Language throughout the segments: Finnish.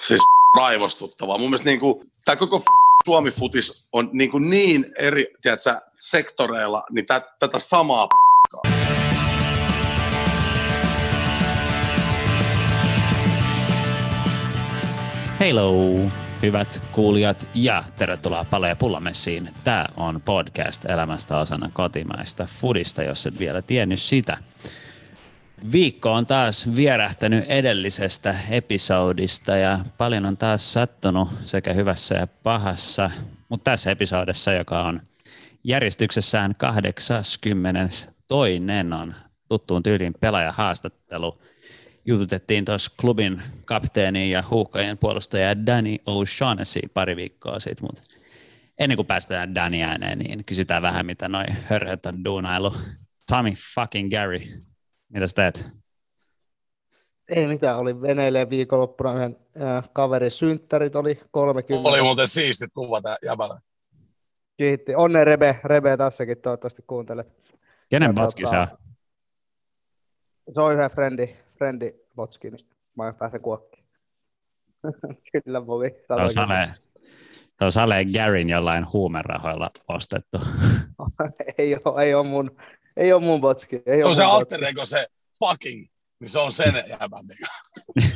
Siis raivostuttavaa. Mun mielestä niin kuin, tämä koko Suomi-futis on niin, kuin niin eri tiedätkö, sektoreilla, niin tä, tätä samaa Hello, hyvät kuulijat ja tervetuloa Pale Pullamessiin. Tämä on podcast elämästä osana kotimaista fudista, jos et vielä tiennyt sitä. Viikko on taas vierähtänyt edellisestä episodista ja paljon on taas sattunut sekä hyvässä ja pahassa, mutta tässä episodissa, joka on järjestyksessään 82. on tuttuun tyyliin pelaajahaastattelu. Jututettiin tuossa klubin kapteeni ja huuhkajien puolustaja Danny O'Shaughnessy pari viikkoa sitten, mutta ennen kuin päästään Danny ääneen, niin kysytään vähän, mitä noi hörhöt on duunailu. Tommy fucking Gary, mitä sä teet? Ei mitään, oli veneilee viikonloppuna yhden äh, kaverin synttärit, oli 30. Oli muuten siistit kuvat jäbälä. Kiitti. Onne Rebe, Rebe tässäkin toivottavasti kuuntelet. Kenen botski se on? Se on yhden frendi, frendi botski, niin mä pääsen kuokkiin. Kyllä, Bobi. Se on Sale, se on Sale Garin jollain huumerahoilla ostettu. ei, ole, ei ole mun, ei ole mun botski. Ei se on se alter ego, se fucking, niin se on sen jäbän.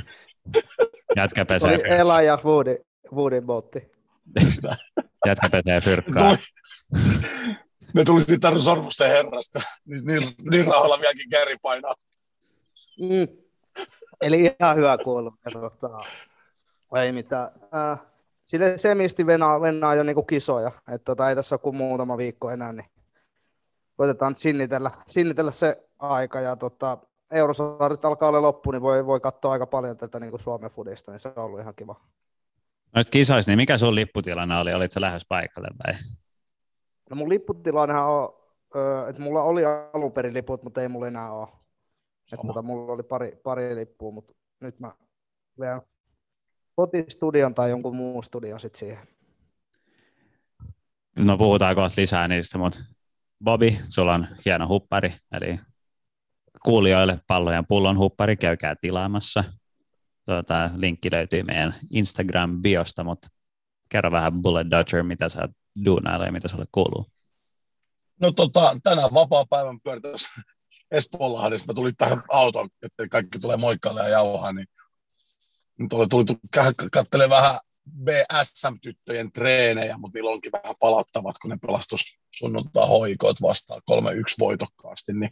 Jätkä pesee Oli Ela ja Woody, Woodin botti. Jätkä pesee fyrkkaa. Ne tuli siitä Taru Sormusten herrasta. Niin, niin, niin rahoilla vieläkin Gary painaa. Mm. Eli ihan hyvä kuulla. Ei mitään. Äh, sille semisti venaa, venaa jo niinku kisoja. Et tota, ei tässä ole kuin muutama viikko enää, niin koitetaan sinnitellä, sinnitellä se aika. Ja tota, Eurosaarit alkaa olla loppu, niin voi, voi katsoa aika paljon tätä niin kuin Suomen fudista, niin se on ollut ihan kiva. Noista kisoista, niin mikä sun lipputilanne oli? Olitko lähes paikalle vai? No mun lipputilannehan on, että mulla oli alun perin liput, mutta ei mulla enää ole. Että tota, mulla oli pari, pari lippua, mutta nyt mä vielä kotistudion tai jonkun muun studion sitten siihen. No puhutaan kohta lisää niistä, mutta Bobby, sulla on hieno huppari, eli kuulijoille pallojen pullon huppari, käykää tilaamassa. Tuota, linkki löytyy meidän Instagram-biosta, mutta kerro vähän Bullet Dodger, mitä sä duunailee ja mitä sulle kuuluu. No tota, tänään vapaa-päivän pyöritässä Espoonlahdessa. Mä tulin tähän autoon, että kaikki tulee moikkaille ja jauhaa, niin nyt oli tullut katselemaan vähän BSM-tyttöjen treenejä, mutta niillä onkin vähän palattavat, kun ne pelastus sunnuntaa hoikoot vastaan 3-1 voitokkaasti, niin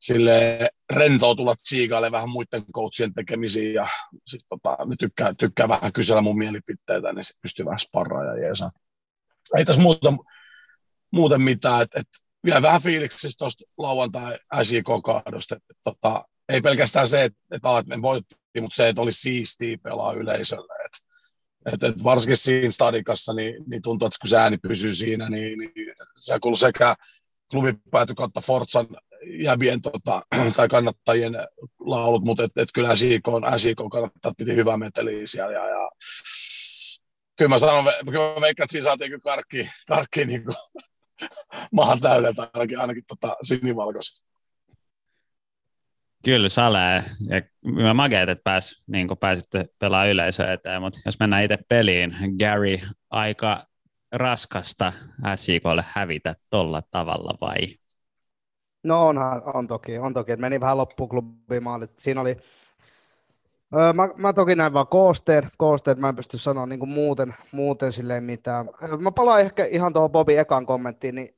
sille rentoa tulla tsiikaille vähän muiden coachien tekemisiin ja sit tota, ne tykkää, tykkää, vähän kysellä mun mielipiteitä, niin sit pystyy vähän sparraa ja jeesaa. Ei tässä muuta, muuten mitään, että et, vielä vähän fiiliksistä tuosta lauantai SJK-kaadosta, että et, tota, ei pelkästään se, että et, et me voittiin, mutta se, että olisi siistiä pelaa yleisölle. Et, et, et varsinkin siinä stadikassa, niin, niin tuntuu, että kun se ääni pysyy siinä, niin, niin se kuuluu sekä klubipääty kautta Forzan jäbien tota, tai kannattajien laulut, mutta et, et kyllä SIK, SIK kannattaa piti hyvää meteliä siellä. Ja, ja, kyllä mä sanon, kyllä mä veikkaan, että siinä saatiin kyllä karkki, karkki niin kuin, maahan täydeltä ainakin, ainakin tota, sinivalkoiset. Kyllä salee. Ja mä makeet, että pääs, niin pääsitte pelaa yleisö eteen, mutta jos mennään itse peliin, Gary, aika raskasta SJKlle hävitä tolla tavalla vai? No onhan, on toki, on toki. meni vähän loppuun maalit. Siinä oli, öö, mä, mä, toki näin vaan koosteet, koosteet, mä en pysty sanoa niin muuten, muuten silleen mitään. Mä palaan ehkä ihan tuohon Bobin ekan kommenttiin, niin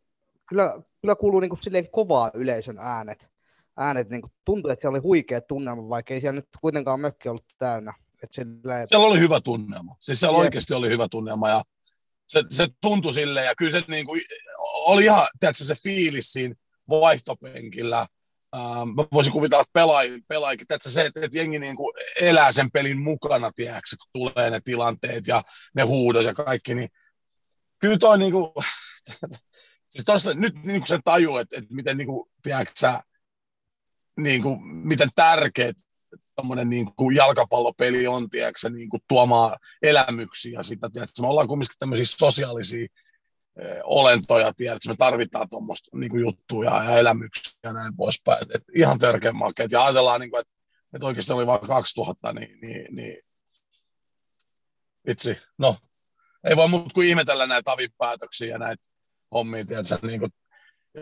kyllä, kyllä kuuluu niin kuin silleen kovaa yleisön äänet. Äänet niin kuin tuntuu, että siellä oli huikea tunnelma, vaikka ei siellä nyt kuitenkaan mökki ollut täynnä. Että silleen, siellä oli hyvä tunnelma. Siis siellä Jep. oikeasti oli hyvä tunnelma ja se, se tuntui silleen ja kyllä se niin kuin, oli ihan, tiedätkö, se fiilis siinä vaihtopenkillä. Ähm, mä voisin kuvitella, että pelaaja, pelaaja että se, että, että jengi niin kuin elää sen pelin mukana, tiedätkö, kun tulee ne tilanteet ja ne huudot ja kaikki, niin kyllä toi niin kuin, siis tossa, nyt niin kuin se tajuu, että, että miten niin kuin, tiedätkö, niin kuin, miten tärkeät tommonen niin kuin jalkapallopeli on, tiedätkö, niin kuin tuomaan elämyksiä sitä, tiedätkö, me ollaan kumminkin tämmöisiä sosiaalisia olentoja, tiedät, me tarvitaan tuommoista niin juttuja ja elämyksiä ja näin poispäin. Et, ihan törkeän makeet. Ja ajatellaan, niin kuin, että että oikeasti oli vain 2000, niin, niin, niin vitsi, no, ei voi muuta kuin ihmetellä näitä avin päätöksiä ja näitä hommia, tiedätkö, niin kuin,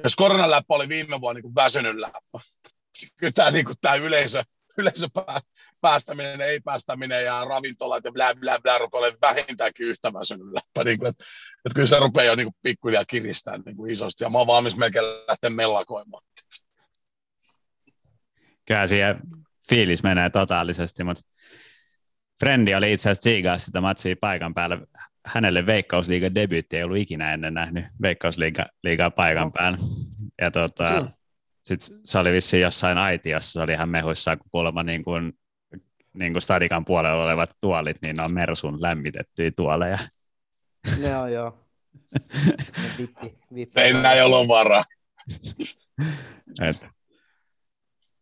jos koronaläppä oli viime vuonna niin kuin väsynyt läppä, kyllä tämä, niin kuin, tämä yleisö, yleisöpäästäminen, ei päästäminen ja ravintolat ja blä blä blä rupeaa olemaan vähintäänkin yhtä väsynyt läppä. Niin kuin, että, että kyllä se rupeaa jo niin kuin pikkuhiljaa kiristämään niin kuin isosti ja mä oon valmis melkein lähteä mellakoimaan. Kyllä siihen fiilis menee totaalisesti, mutta Frendi oli itse asiassa tsiigaa sitä matsia paikan päällä. Hänelle Veikkausliigan debyytti ei ollut ikinä ennen nähnyt Veikkausliigaa paikan no. päällä. Ja tota, mm. Sitten se oli vissiin jossain aitiossa, se oli ihan mehuissaan, kun kuulemma niin kuin, niin kuin stadikan puolella olevat tuolit, niin ne on Mersun lämmitettyjä tuoleja. Joo, joo. vippi, vippi. Ei näin ole varaa. Et,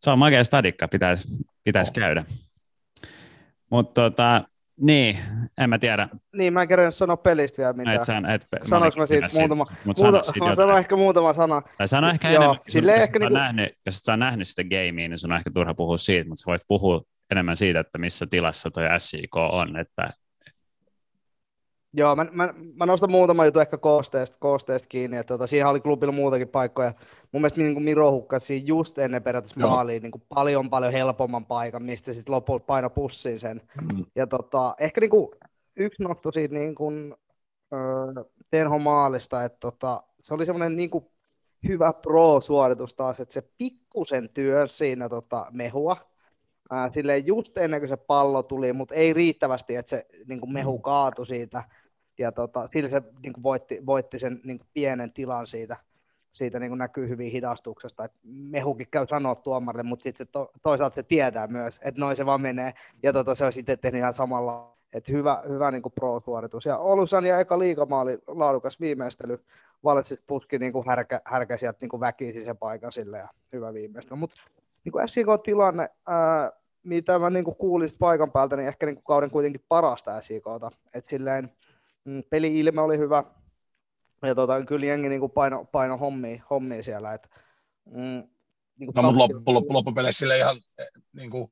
se on makea stadikka, pitäisi pitäis käydä. Mutta tota, niin, en mä tiedä. Niin, mä en kerran sanoa pelistä vielä mitään. Et sä, et, Sanoinko mä siitä muutama, muuta, mä sanon ehkä muutama sana. Tai sano ehkä Joo, enemmän, sille jos, ehkä niinku... nähnyt, jos et sä nähnyt sitä gamea, niin sun on ehkä turha puhua siitä, mutta sä voit puhua enemmän siitä, että missä tilassa toi SIK on, että Joo, mä, mä, mä nostan muutama juttu ehkä koosteesta, koosteesta kiinni, että tota, siinä oli klubilla muutakin paikkoja. Mun mielestä niin kuin Miro hukkasi just ennen periaatteessa maaliin niin kuin paljon paljon helpomman paikan, mistä sitten lopulta paino pussiin sen. Mm. Ja tota, ehkä niin kuin yksi nosto siitä niin kuin, äh, Tenho maalista, että tota, se oli semmoinen niin kuin hyvä pro-suoritus taas, että se pikkusen työn siinä tota, mehua, Ää, silleen just ennen kuin se pallo tuli, mutta ei riittävästi, että se niin kuin mehu mm. kaatui siitä ja tota, sillä se niin kuin voitti, voitti sen niin kuin pienen tilan siitä, siitä niin kuin näkyy hyvin hidastuksesta. Et mehukin käy sanoa tuomarille, mutta sitten to, toisaalta se tietää myös, että noin se vaan menee. Ja tota, se on sitten tehnyt ihan samalla. Et hyvä, hyvä niin kuin pro-suoritus. Ja Olusan ja eka liikamaali, laadukas viimeistely. Valitsit putki niin kuin härkä, härkä sieltä niin kuin väkisin sen paikan sille ja hyvä viimeistely. Mutta niin kuin SIK-tilanne, ää, mitä mä niin kuin kuulin paikan päältä, niin ehkä niin kuin kauden kuitenkin parasta SIKta. että silleen, Mm, peli-ilme oli hyvä, ja tota, kyllä jengi niin kuin paino, paino hommia, hommia siellä. Et, mm, niin no, mutta loppu, loppu, loppupeleissä sille ihan eh, niin kuin,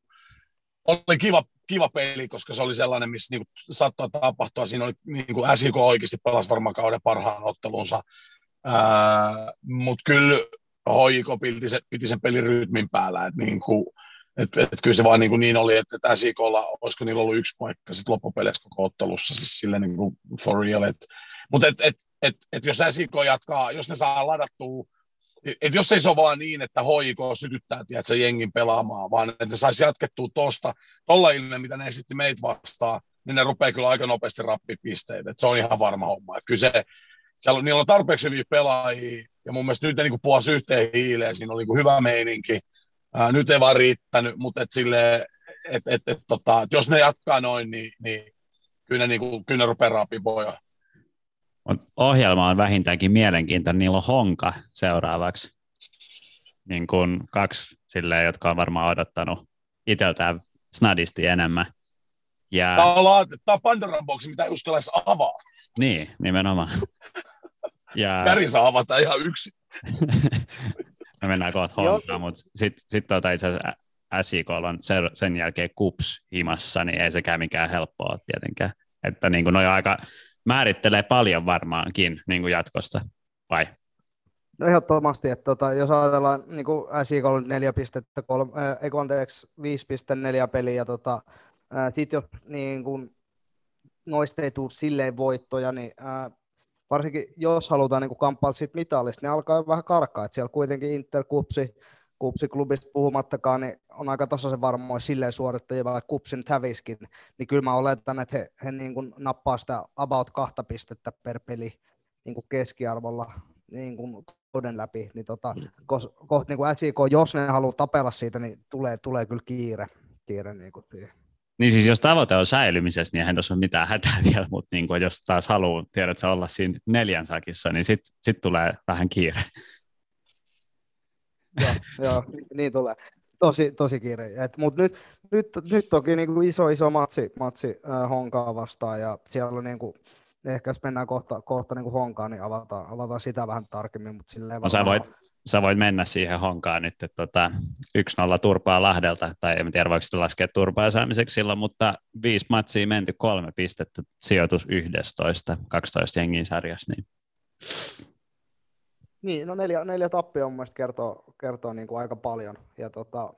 oli kiva, kiva peli, koska se oli sellainen, missä niin kuin, saattoi tapahtua. Siinä oli niin kuin SIK oikeasti pelasi varmaan kauden parhaan ottelunsa. Mutta kyllä hoiko piti, se, piti sen pelirytmin päällä. että niin kuin, et, et kyllä se vaan niin, kuin niin oli, että, että SIKlla, olisiko niillä ollut yksi paikka sitten loppupeleissä koko ottelussa, siis silleen niin kuin for real. Mutta et, et, et, et, jos SIK jatkaa, jos ne saa ladattua, et jos ei se ole vaan niin, että HIK sytyttää tiedätkö, jengin pelaamaan, vaan että ne saisi jatkettua tuosta, tuolla ilme, mitä ne esitti meitä vastaan, niin ne rupeaa kyllä aika nopeasti rappipisteitä. Et se on ihan varma homma. Et kyllä se, siellä, niillä on tarpeeksi hyviä pelaajia, ja mun mielestä nyt ne niin puhuisi yhteen hiileen, siinä oli niin hyvä meininki, Ää, nyt ei vaan riittänyt, mutta et sille, et, et, et, tota, et jos ne jatkaa noin, niin, niin kyllä ne, niin kuin, kyllä ne rupeaa rapipoja. Ohjelma on vähintäänkin mielenkiintoinen. Niillä on Honka seuraavaksi. Niin kuin kaksi silleen, jotka on varmaan odottanut itseltään snadisti enemmän. Ja... Tämä on, tämä on Pandoran boksi, mitä ei uskalla edes avaa. Niin, nimenomaan. Ja... Päri saa avata ihan yksin. me mennään kohta honkaan, mutta sitten sit tuota itse asiassa SIK on sen, sen jälkeen kups himassa, niin ei sekään mikään helppoa ole tietenkään. Että niin kuin noi aika määrittelee paljon varmaankin niin kuin jatkosta, vai? No ehdottomasti, että tota, jos ajatellaan niin kuin SIK on 4 pistettä, kolme, äh, ei anteeksi, 5,4 peliä, ja tota, äh, sitten jos niin kuin, noista ei tule silleen voittoja, niin äh, varsinkin jos halutaan niin kamppailla siitä mitallista, niin alkaa vähän karkaa, että siellä kuitenkin Inter, Kupsi, Kupsi-klubista puhumattakaan, niin on aika tasaisen varmoin silleen suorittajia, vaikka Kupsi nyt häviskin, niin kyllä mä oletan, että he, he niin kuin nappaa sitä about kahta pistettä per peli niin kuin keskiarvolla niin kuin kauden läpi, niin tota, kohta niin kuin SIK, jos ne haluaa tapella siitä, niin tulee, tulee kyllä kiire, kiire niin kuin siihen. Niin siis jos tavoite on säilymisessä, niin eihän tuossa ole mitään hätää vielä, mutta niin kuin jos taas haluaa, tiedät sä olla siinä neljän sakissa, niin sitten sit tulee vähän kiire. joo, joo, niin tulee. Tosi, tosi kiire. Mutta nyt, nyt, nyt toki niin kuin iso, iso matsi, matsi äh, Honkaa vastaan, ja siellä on niin kuin, ehkä jos mennään kohta, kohta niin kuin Honkaan, niin avataan, avataan sitä vähän tarkemmin. Mutta silleen no, sä voit, sä voit mennä siihen honkaan nyt, että tota, 1-0 turpaa Lahdelta, tai en tiedä voiko sitä laskea turpaa saamiseksi silloin, mutta viisi matsia menty, kolme pistettä, sijoitus 11, 12 jengin sarjassa, niin niin, no neljä, neljä tappia on mielestäni kertoo, kertoo niin kuin aika paljon. Ja tota,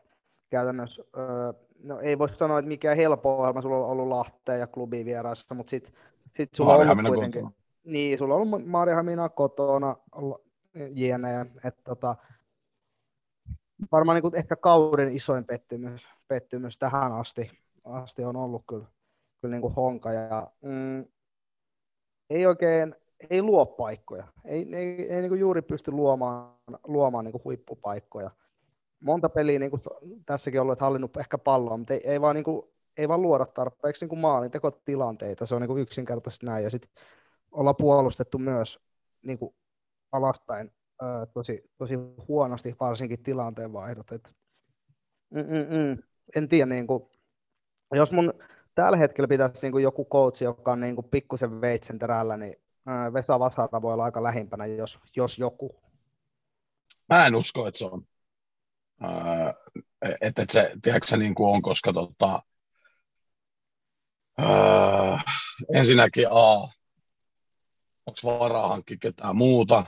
käytännössä, öö, no ei voi sanoa, että mikään helppo ohjelma, sulla on ollut Lahteen ja klubiin vieraissa, mutta sitten sit sulla on ollut kuitenkin, kotona. niin, sulla on ollut Maarihamina kotona, jne. Että tota, varmaan niin kuin ehkä kauden isoin pettymys, pettymys tähän asti, asti on ollut kyllä, kyllä niin kuin honka. Ja, mm, ei oikein, ei luo paikkoja. Ei, ei, ei niin kuin juuri pysty luomaan, luomaan niin kuin huippupaikkoja. Monta peliä niin kuin tässäkin ollut, että hallinnut ehkä palloa, mutta ei, ei, vaan, niin kuin, ei vaan luoda tarpeeksi niin maalintekotilanteita. Se on niin kuin yksinkertaisesti näin. Ja sitten olla puolustettu myös niin kuin alaspäin ää, tosi, tosi huonosti, varsinkin tilanteen vaihdot. Et, mm, mm, mm. En tiedä, niin kuin, jos mun tällä hetkellä pitäisi niin kuin joku coach, joka on niin kuin pikkusen veitsen terällä, niin Vesa Vasara voi olla aika lähimpänä, jos, jos joku. Mä en usko, että se on. että, että se, tiedätkö, niin kuin on, koska tota, ää, ensinnäkin A, onko varaa hankkia ketään muuta.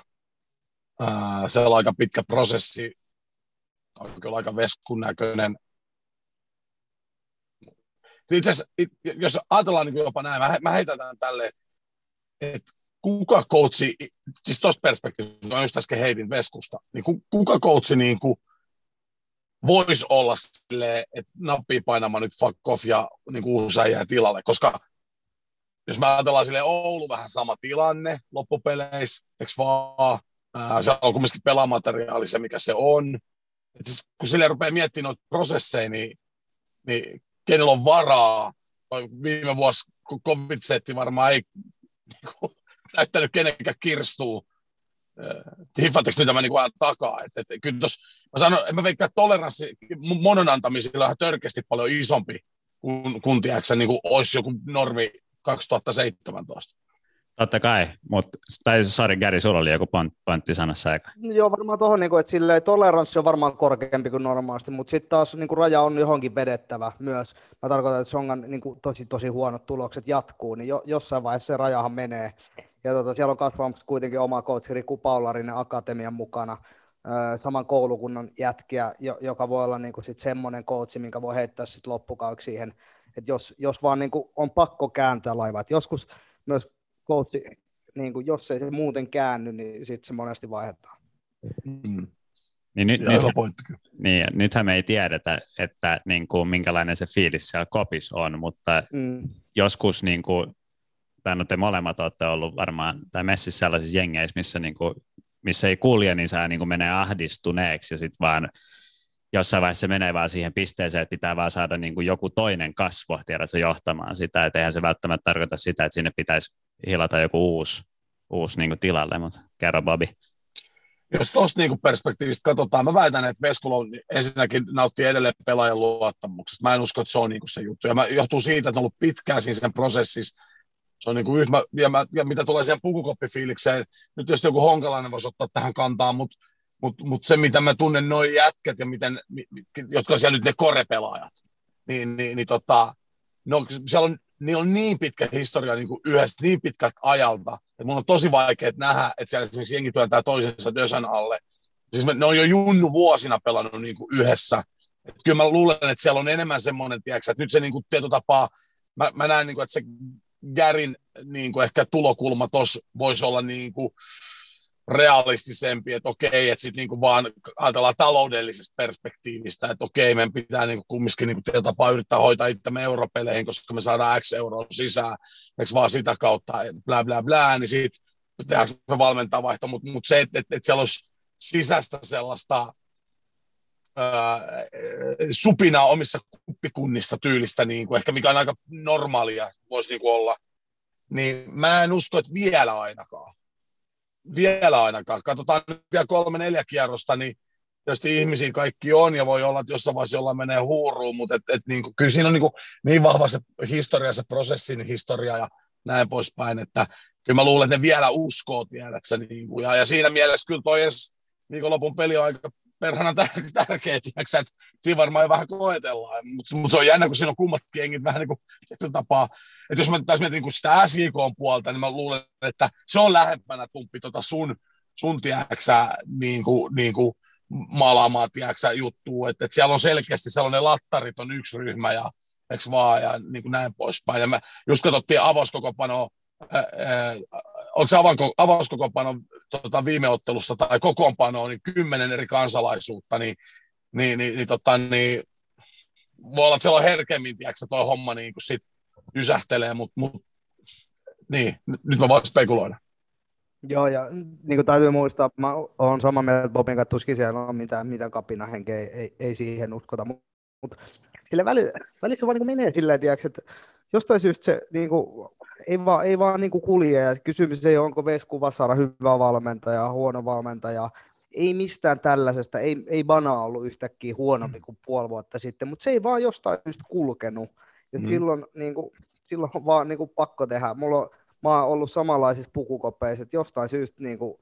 Se on aika pitkä prosessi, on kyllä aika veskun näköinen. Itse jos ajatellaan niin jopa näin, mä, heitän tämän tälle, että kuka coachi, siis tuosta perspektiivistä, no just äsken heitin Veskusta, niin kuka coachi niin voisi olla silleen, että nappii painamaan nyt fuck off ja niin kuin uusi jää tilalle, koska jos mä ajatellaan sille Oulu vähän sama tilanne loppupeleissä, eikö vaan, se on kumminkin pelaamateriaali se, mikä se on. Et sit, kun sille rupeaa miettimään noita prosesseja, niin, niin kenellä on varaa, viime vuosi, covid-setti varmaan ei niin kuin, täyttänyt kenenkään kirstuu. Hiffatteko nyt mä niin vähän takaa? Et, et, kyllä tos, mä sanon, mä veikkaan, että toleranssi monon antamisilla on törkeästi paljon isompi kuin, kun tiedätkö, niin kuin olisi joku normi 2017. Totta kai, mutta, tai sori Gary, sulla oli joku pointti sanassa aika. Joo, varmaan tuohon, niin että silleen, toleranssi on varmaan korkeampi kuin normaalisti, mutta sitten taas niin kuin raja on johonkin vedettävä myös. Mä tarkoitan, että Songan niin kuin, tosi, tosi huonot tulokset jatkuu, niin jo, jossain vaiheessa se rajahan menee. Ja tota, siellä on kasvamassa kuitenkin oma coach Riku Paularin akatemian mukana, saman koulukunnan jätkiä, joka voi olla niin kuin sit semmoinen coach, minkä voi heittää sit loppukauksi siihen, että jos, jos vaan niin kuin on pakko kääntää laiva, että joskus myös coach, niin kuin, jos ei se muuten käänny, niin sitten se monesti vaihdetaan. Mm. Niin, nyt, nyt, niin, nythän me ei tiedetä, että niin kuin, minkälainen se fiilis siellä kopis on, mutta mm. joskus niin kuin, tai no te molemmat olette ollut varmaan, tai messissä sellaisissa jengeissä, missä, niin kuin, missä ei kulje, niin sä niin kuin menee ahdistuneeksi ja sitten vaan jossain vaiheessa se menee vaan siihen pisteeseen, että pitää vaan saada niin kuin joku toinen kasvo, tiedätkö, johtamaan sitä, että eihän se välttämättä tarkoita sitä, että sinne pitäisi hilata joku uusi, uusi niin kuin tilalle, mutta kerro Bobby. Jos tuosta niin perspektiivistä katsotaan, mä väitän, että Veskulo ensinnäkin nauttii edelleen pelaajan luottamuksesta. Mä en usko, että se on niin se juttu. Ja mä, johtuu siitä, että on ollut pitkään siinä sen prosessissa, se on niin kuin yhtä, ja, mä, ja mitä tulee siihen pukukoppifiilikseen, nyt jos joku honkalainen voisi ottaa tähän kantaa, mutta mut, mut se, mitä mä tunnen noin jätkät ja miten, jotka siellä nyt ne korepelaajat, niin, niin, niin tota, no, siellä on, niillä on niin pitkä historia niin kuin yhdessä, niin pitkältä ajalta, että mun on tosi vaikea nähdä, että siellä esimerkiksi jengi työntää toisensa Dösän alle. Siis ne on jo junnu vuosina pelannut niin kuin yhdessä. Et kyllä mä luulen, että siellä on enemmän semmoinen, tiedätkö, että nyt se niin kuin tietotapaa, mä, mä näen, niin kuin, että se Gärin niin kuin ehkä tulokulma tuossa voisi olla niin kuin realistisempi, että okei, että sitten niin vaan ajatellaan taloudellisesta perspektiivistä, että okei, meidän pitää niin kumminkin niin kuin tapaa yrittää hoitaa itsemme europeleihin, koska me saadaan X euroa sisään, eikö vaan sitä kautta, blä blä blä, niin sitten tehdäänkö me valmentaa vaihto, mutta mut se, että, että, että siellä olisi sisäistä sellaista ää, supinaa omissa kuppikunnissa tyylistä, niin kuin ehkä mikä on aika normaalia, voisi niin olla, niin mä en usko, että vielä ainakaan. Vielä ainakaan. Katsotaan nyt vielä kolme, neljä kierrosta, niin tietysti ihmisiä kaikki on ja voi olla, että jossain vaiheessa jollain menee huuruun, mutta et, et niin kuin, kyllä siinä on niin, kuin, niin vahva se historia, se prosessin historia ja näin poispäin, että kyllä mä luulen, että ne vielä uskoo, tiedät sä, niin kuin, ja, ja siinä mielessä kyllä toi viikonlopun peli on aika perhana tär- tärkeä, tiiäksä, että siinä varmaan vähän koetellaan, mutta mut se on jännä, kun siinä on kummatkin jengit vähän niin kuin tapaa, että jos mä taas mietin niin sitä SJK puolta, niin mä luulen, että se on lähempänä tumppi tota sun, sun tiiäksä, niin kuin, niin kuin maalaamaa tiiäksä, juttua, että, että siellä on selkeästi sellainen lattarit on yksi ryhmä ja eks vaan, ja niin kuin näin poispäin. Ja me just katsottiin avauskokopanoa, onko se avauskokopano tota, viime ottelussa tai kokoonpanoa, niin kymmenen eri kansalaisuutta, niin, niin, niin, niin, tota, niin voi olla, että siellä on herkemmin, tiedätkö, toi homma niin kuin sit ysähtelee, mutta mut, niin, nyt mä voin spekuloida. Joo, ja niin kuin täytyy muistaa, mä oon samaa mieltä Bobin kanssa, tuskin siellä on mitään, mitään kapina henkeä, ei, ei, siihen uskota, mutta mut, sille välillä, välillä se vaan niin menee silleen, tiedätkö, että jostain syystä se niin kuin, ei vaan, ei vaan niin kuin kulje, ja kysymys ei ole, onko Vesku Vasara hyvä valmentaja, huono valmentaja, ei mistään tällaisesta, ei, ei Bana ollut yhtäkkiä huonompi mm. kuin puoli vuotta sitten, mutta se ei vaan jostain syystä kulkenut, et mm. silloin, niin kuin, silloin on vaan niin kuin, pakko tehdä. Mulla on, mä oon ollut samanlaisissa pukukopeissa, että jostain syystä niin kuin,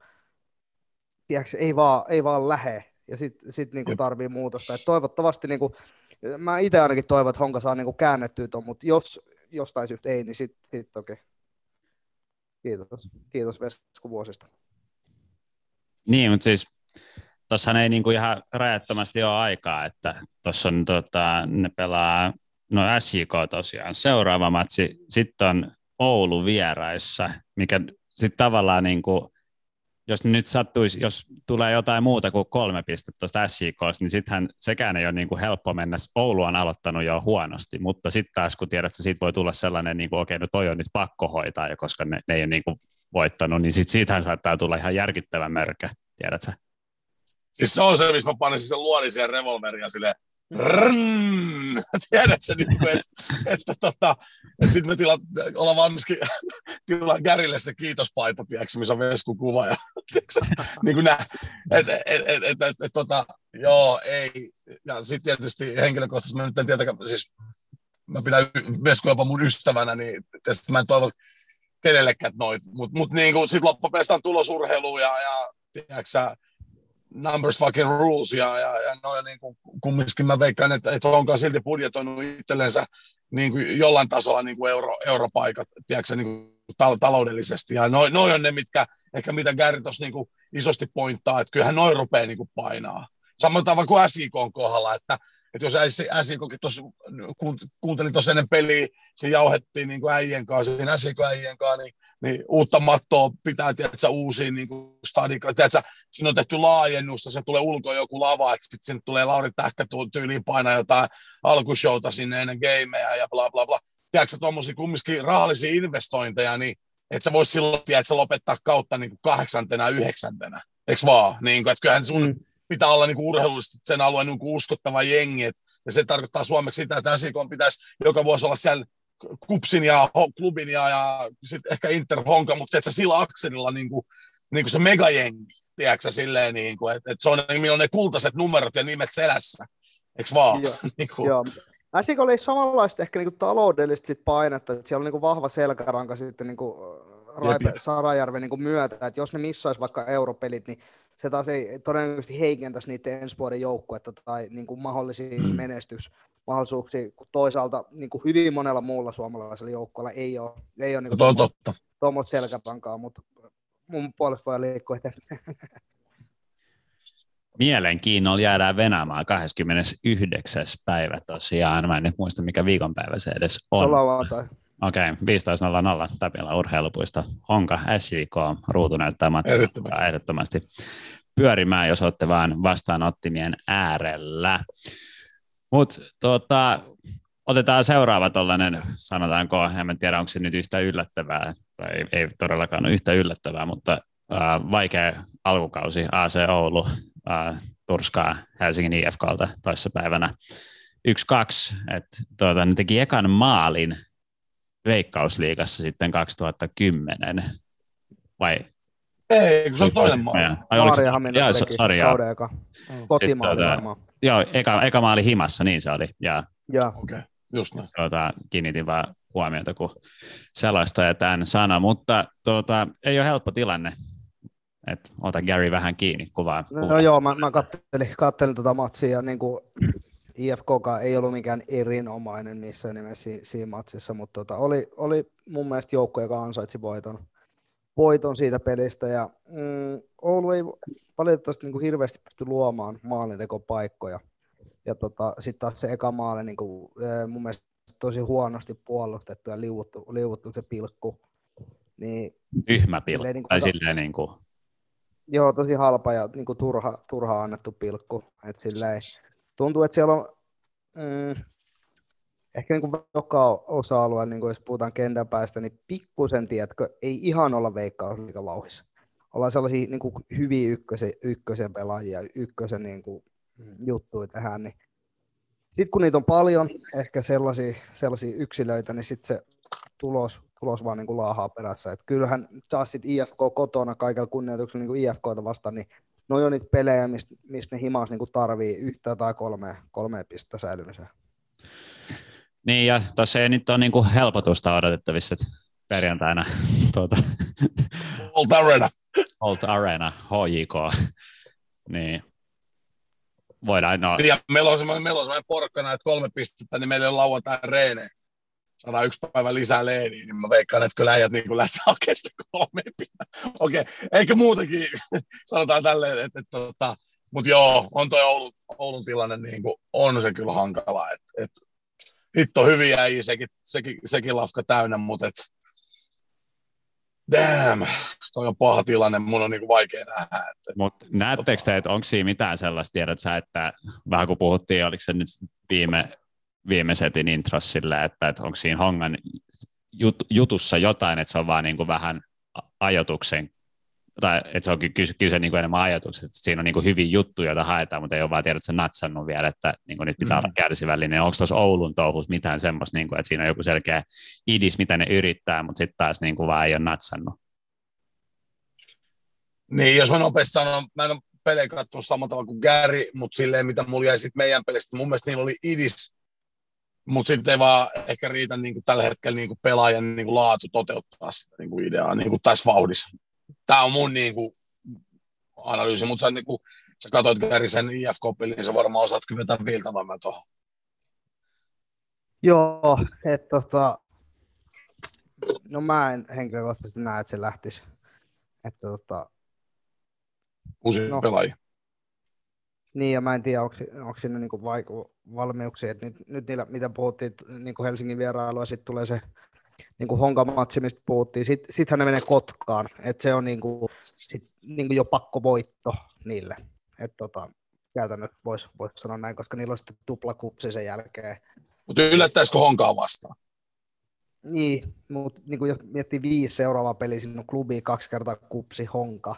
tiedätkö, ei, vaan, ei vaan lähe, ja sitten sit, niin tarvii muutosta. Et toivottavasti, niin kuin, mä itse ainakin toivon, että Honka saa niin kuin, käännettyä tuon, mutta jos jostain syystä ei, niin sitten sit toki. Kiitos. Kiitos Vesku vuosista. Niin, mutta siis tuossahan ei niinku ihan rajattomasti ole aikaa, että tuossa on tota, ne pelaa, no SJK tosiaan, seuraava matsi, sitten on Oulu vieraissa, mikä sitten tavallaan niinku, jos nyt sattuisi, jos tulee jotain muuta kuin kolme pistettä tuosta SJK, niin sittenhän sekään ei ole niin kuin helppo mennä. Oulu on aloittanut jo huonosti, mutta sitten taas kun tiedät, että siitä voi tulla sellainen, niin kuin, okei, no toi on nyt pakko hoitaa, ja koska ne, ne ei ole niin kuin voittanut, niin sit siitähän saattaa tulla ihan järkyttävä mörkä, tiedätkö Siis se on se, missä mä panin sen luodisen revolveria silleen, Tiedätkö, niin kuin, että, että, tota, että sitten me tila, ollaan valmiskin tilaa Gärille se kiitospaita, tiedätkö, missä on Veskun kuva. Ja, tiedätkö, niin kuin nää, et, et, et, et, et, et, tota, joo, ei. Ja sitten tietysti henkilökohtaisesti mä nyt en tietenkään, siis mä pidän Vesku jopa mun ystävänä, niin tietysti mä en toivo kenellekään noit, mutta mut, niin sitten loppupeleissä tulosurheiluun ja, ja tiedätkö, numbers fucking rules, ja, ja, ja noin niin kuin, kumminkin mä veikkaan, että, että onkaan silti budjetoinut itsellensä niin kuin jollain tasolla niin kuin euro, europaikat, tiedätkö, niin kuin tal- taloudellisesti, ja noin noi on ne, mitkä, ehkä mitä Gary tuossa niin isosti pointtaa, että kyllähän noin rupeaa niin kuin painaa. Samalla tavalla kuin SIK on kohdalla, että, että jos tuossa, kuuntelin tuossa ennen peliä, se jauhettiin niin kuin äijien kanssa, siinä SIK äijien kanssa, niin niin uutta mattoa pitää, tiedätkö, uusiin niin stadikoon. Tiedätkö, siinä on tehty laajennusta, se tulee ulkoa joku lava, että sitten sinne tulee Lauri Tähkä tyyliin painaa jotain alkushowta sinne ennen gameja ja bla bla bla. Tiedätkö, tuommoisia kumminkin rahallisia investointeja, niin että sä voisi silloin, tiedätkö, lopettaa kautta niin kuin kahdeksantena, yhdeksäntenä. Eikö vaan? Niin kuin, että kyllähän sun mm. pitää olla niin kuin urheilullisesti sen alueen niin kuin uskottava jengi, ja se tarkoittaa suomeksi sitä, että SIK pitäisi joka vuosi olla siellä Kupsin ja klubin ja, ja sitten ehkä Inter Honka, mutta että sillä akselilla niin kuin, niin kuin se megajengi, tiedätkö silleen, niin kuin, että, että se on, niin on ne kultaiset numerot ja nimet selässä, eikö vaan? Joo, niin kuin. joo. Äsikö oli samanlaista ehkä niin kuin taloudellista sit painetta, että siellä on niin kuin vahva selkäranka sitten niin kuin Raipe Sarajärven niin kuin myötä, että jos ne missaisi vaikka europelit, niin se taas ei todennäköisesti heikentäisi niiden ensi vuoden joukkuetta tai niin kuin mahdollisia mm. Menestysmahdollisuuksia, kun toisaalta niin kuin hyvin monella muulla suomalaisella joukkueella ei ole, ei ole niin kuin totta. tuommoista selkäpankaa, mutta mun puolesta voi liikkua eteenpäin. Mielenkiinnolla jäädään venämään 29. päivä tosiaan. Mä en nyt muista, mikä viikonpäivä se edes on. Okei, okay, 15.00 Tapilla urheilupuista. Honka SJK, ruutu näyttää matsia ehdottomasti pyörimään, jos olette vaan vastaanottimien äärellä. Mutta tota, otetaan seuraava tuollainen, sanotaanko, en tiedä onko se nyt yhtä yllättävää, tai ei, ei todellakaan ole yhtä yllättävää, mutta äh, vaikea alkukausi AC Oulu äh, turskaa Helsingin IFKlta toissa päivänä 1-2, että tuota, ne teki ekan maalin Veikkausliigassa sitten 2010, vai? Ei, kun se on toinen maa. Ai, Maaria Hamina jaa, teki sorry, kauden eka. Kotimaali tuota, Joo, eka, eka maali himassa, niin se oli. Ja, ja. Okei, okay. just näin. Tuota, kiinnitin vaan huomiota, kun sellaista ja tämän sana, mutta tuota, ei ole helppo tilanne Et ota Gary vähän kiinni kuvaa. No, no joo, mä, mä kattelin, kattelin tota matsia ja niin kuin IFK ei ollut mikään erinomainen missä nimessä siinä, siinä matsissa, mutta tota, oli, oli mun mielestä joukko, joka ansaitsi voiton, voiton siitä pelistä. Ja, mm, Oulu ei valitettavasti niin kuin hirveästi pysty luomaan maalintekopaikkoja. Ja tota, sitten taas se eka maali niin kuin, mun mielestä tosi huonosti puolustettu ja liuuttu, liuuttu se pilkku. Niin, Tyhmä pilkku, niin kuin, tai silleen niin kuin... Joo, tosi halpa ja niin kuin turha, turha annettu pilkku. Et silleen, tuntuu, että siellä on mm, ehkä niin kuin joka osa-alue, niin kuin jos puhutaan kentän päästä, niin pikkusen, tiedätkö, ei ihan olla veikkausliikavauhissa. Ollaan sellaisia niin kuin hyviä ykkösen, ykkösen pelaajia, ykkösen niin kuin, juttuja tähän, niin sitten kun niitä on paljon, ehkä sellaisia, sellaisia yksilöitä, niin sitten se tulos, tulos vaan niin kuin laahaa perässä. Et kyllähän taas sitten IFK kotona kaikella kunnioituksella niin IFKta vastaan, niin ne on niitä pelejä, mistä mist ne himas niin tarvii yhtä tai kolme, kolme pistettä säilymiseen. Niin, ja tuossa ei nyt ole niin kuin helpotusta odotettavissa, että perjantaina tuota, Old Arena. Old Arena, HJK, niin voidaan, no. Ja meillä on semmoinen, meillä on semmoinen porkkana, että kolme pistettä, niin meillä on lauantai reeneen. Saadaan yksi päivä lisää leeniä, niin mä veikkaan, että kyllä äijät niin lähtee hakemaan sitä kolme pistettä. Okei, okay. eikä muutenkin, sanotaan tälleen, että, että, että tota, mutta joo, on toi Oulun, Oulun tilanne, niin kuin, on se kyllä hankala, että, että hitto hyviä äijä, sekin, sekin, sekin lafka täynnä, mutta et, damn, toi on paha tilanne, mun on niinku vaikea nähdä. Mutta näettekö te, että onko siinä mitään sellaista, tiedät sä, että vähän kun puhuttiin, oliko se nyt viime, viime setin intros sille, että, että onko siinä hongan jut, jutussa jotain, että se on vaan niin kuin vähän ajotuksen tai että se onkin kyse, kyse niin kuin enemmän ajatuksesta, että siinä on niin kuin hyviä juttuja, joita haetaan, mutta ei ole vaan tiedä, että se natsannut vielä, että niin kuin nyt pitää mm. olla kärsivällinen. Onko tuossa Oulun touhus mitään semmoista, niin kuin, että siinä on joku selkeä idis, mitä ne yrittää, mutta sitten taas niin kuin vaan ei ole natsannut? Niin, jos mä nopeasti sanon, mä en ole pelejä katsonut samalla tavalla kuin Gary, mutta silleen, mitä mulla jäi sitten meidän pelistä, mun mielestä niillä oli idis, mutta sitten ei vaan ehkä riitä niin kuin tällä hetkellä niin kuin pelaajan niin kuin laatu toteuttaa sitä niin kuin ideaa niin kuin tässä vauhdissa tämä on mun niin kuin, analyysi, mutta sä, niin kuin, sä katsoit Kärisen IFK-pelin, niin sä varmaan osaat kyllä vetää viiltävämmän tuohon. Joo, että tota, no mä en henkilökohtaisesti näe, että se lähtisi. Että tota, Uusi no, pelaaja. Niin, ja mä en tiedä, onko, onko siinä niin vaiku, valmiuksia, että nyt, nyt niillä, mitä puhuttiin, niin kuin Helsingin vierailua, sitten tulee se niin kuin Honka-matsi, mistä puhuttiin, sitten sit ne menee Kotkaan, että se on niin kuin, sit, niin kuin jo pakko voitto niille. Et tota, käytännössä voisi vois sanoa näin, koska niillä on sitten tuplakupsi sen jälkeen. Mutta yllättäisikö Honkaa vastaan? Niin, mutta niin jos miettii viisi seuraavaa peliä, siinä on klubi kaksi kertaa kupsi Honka.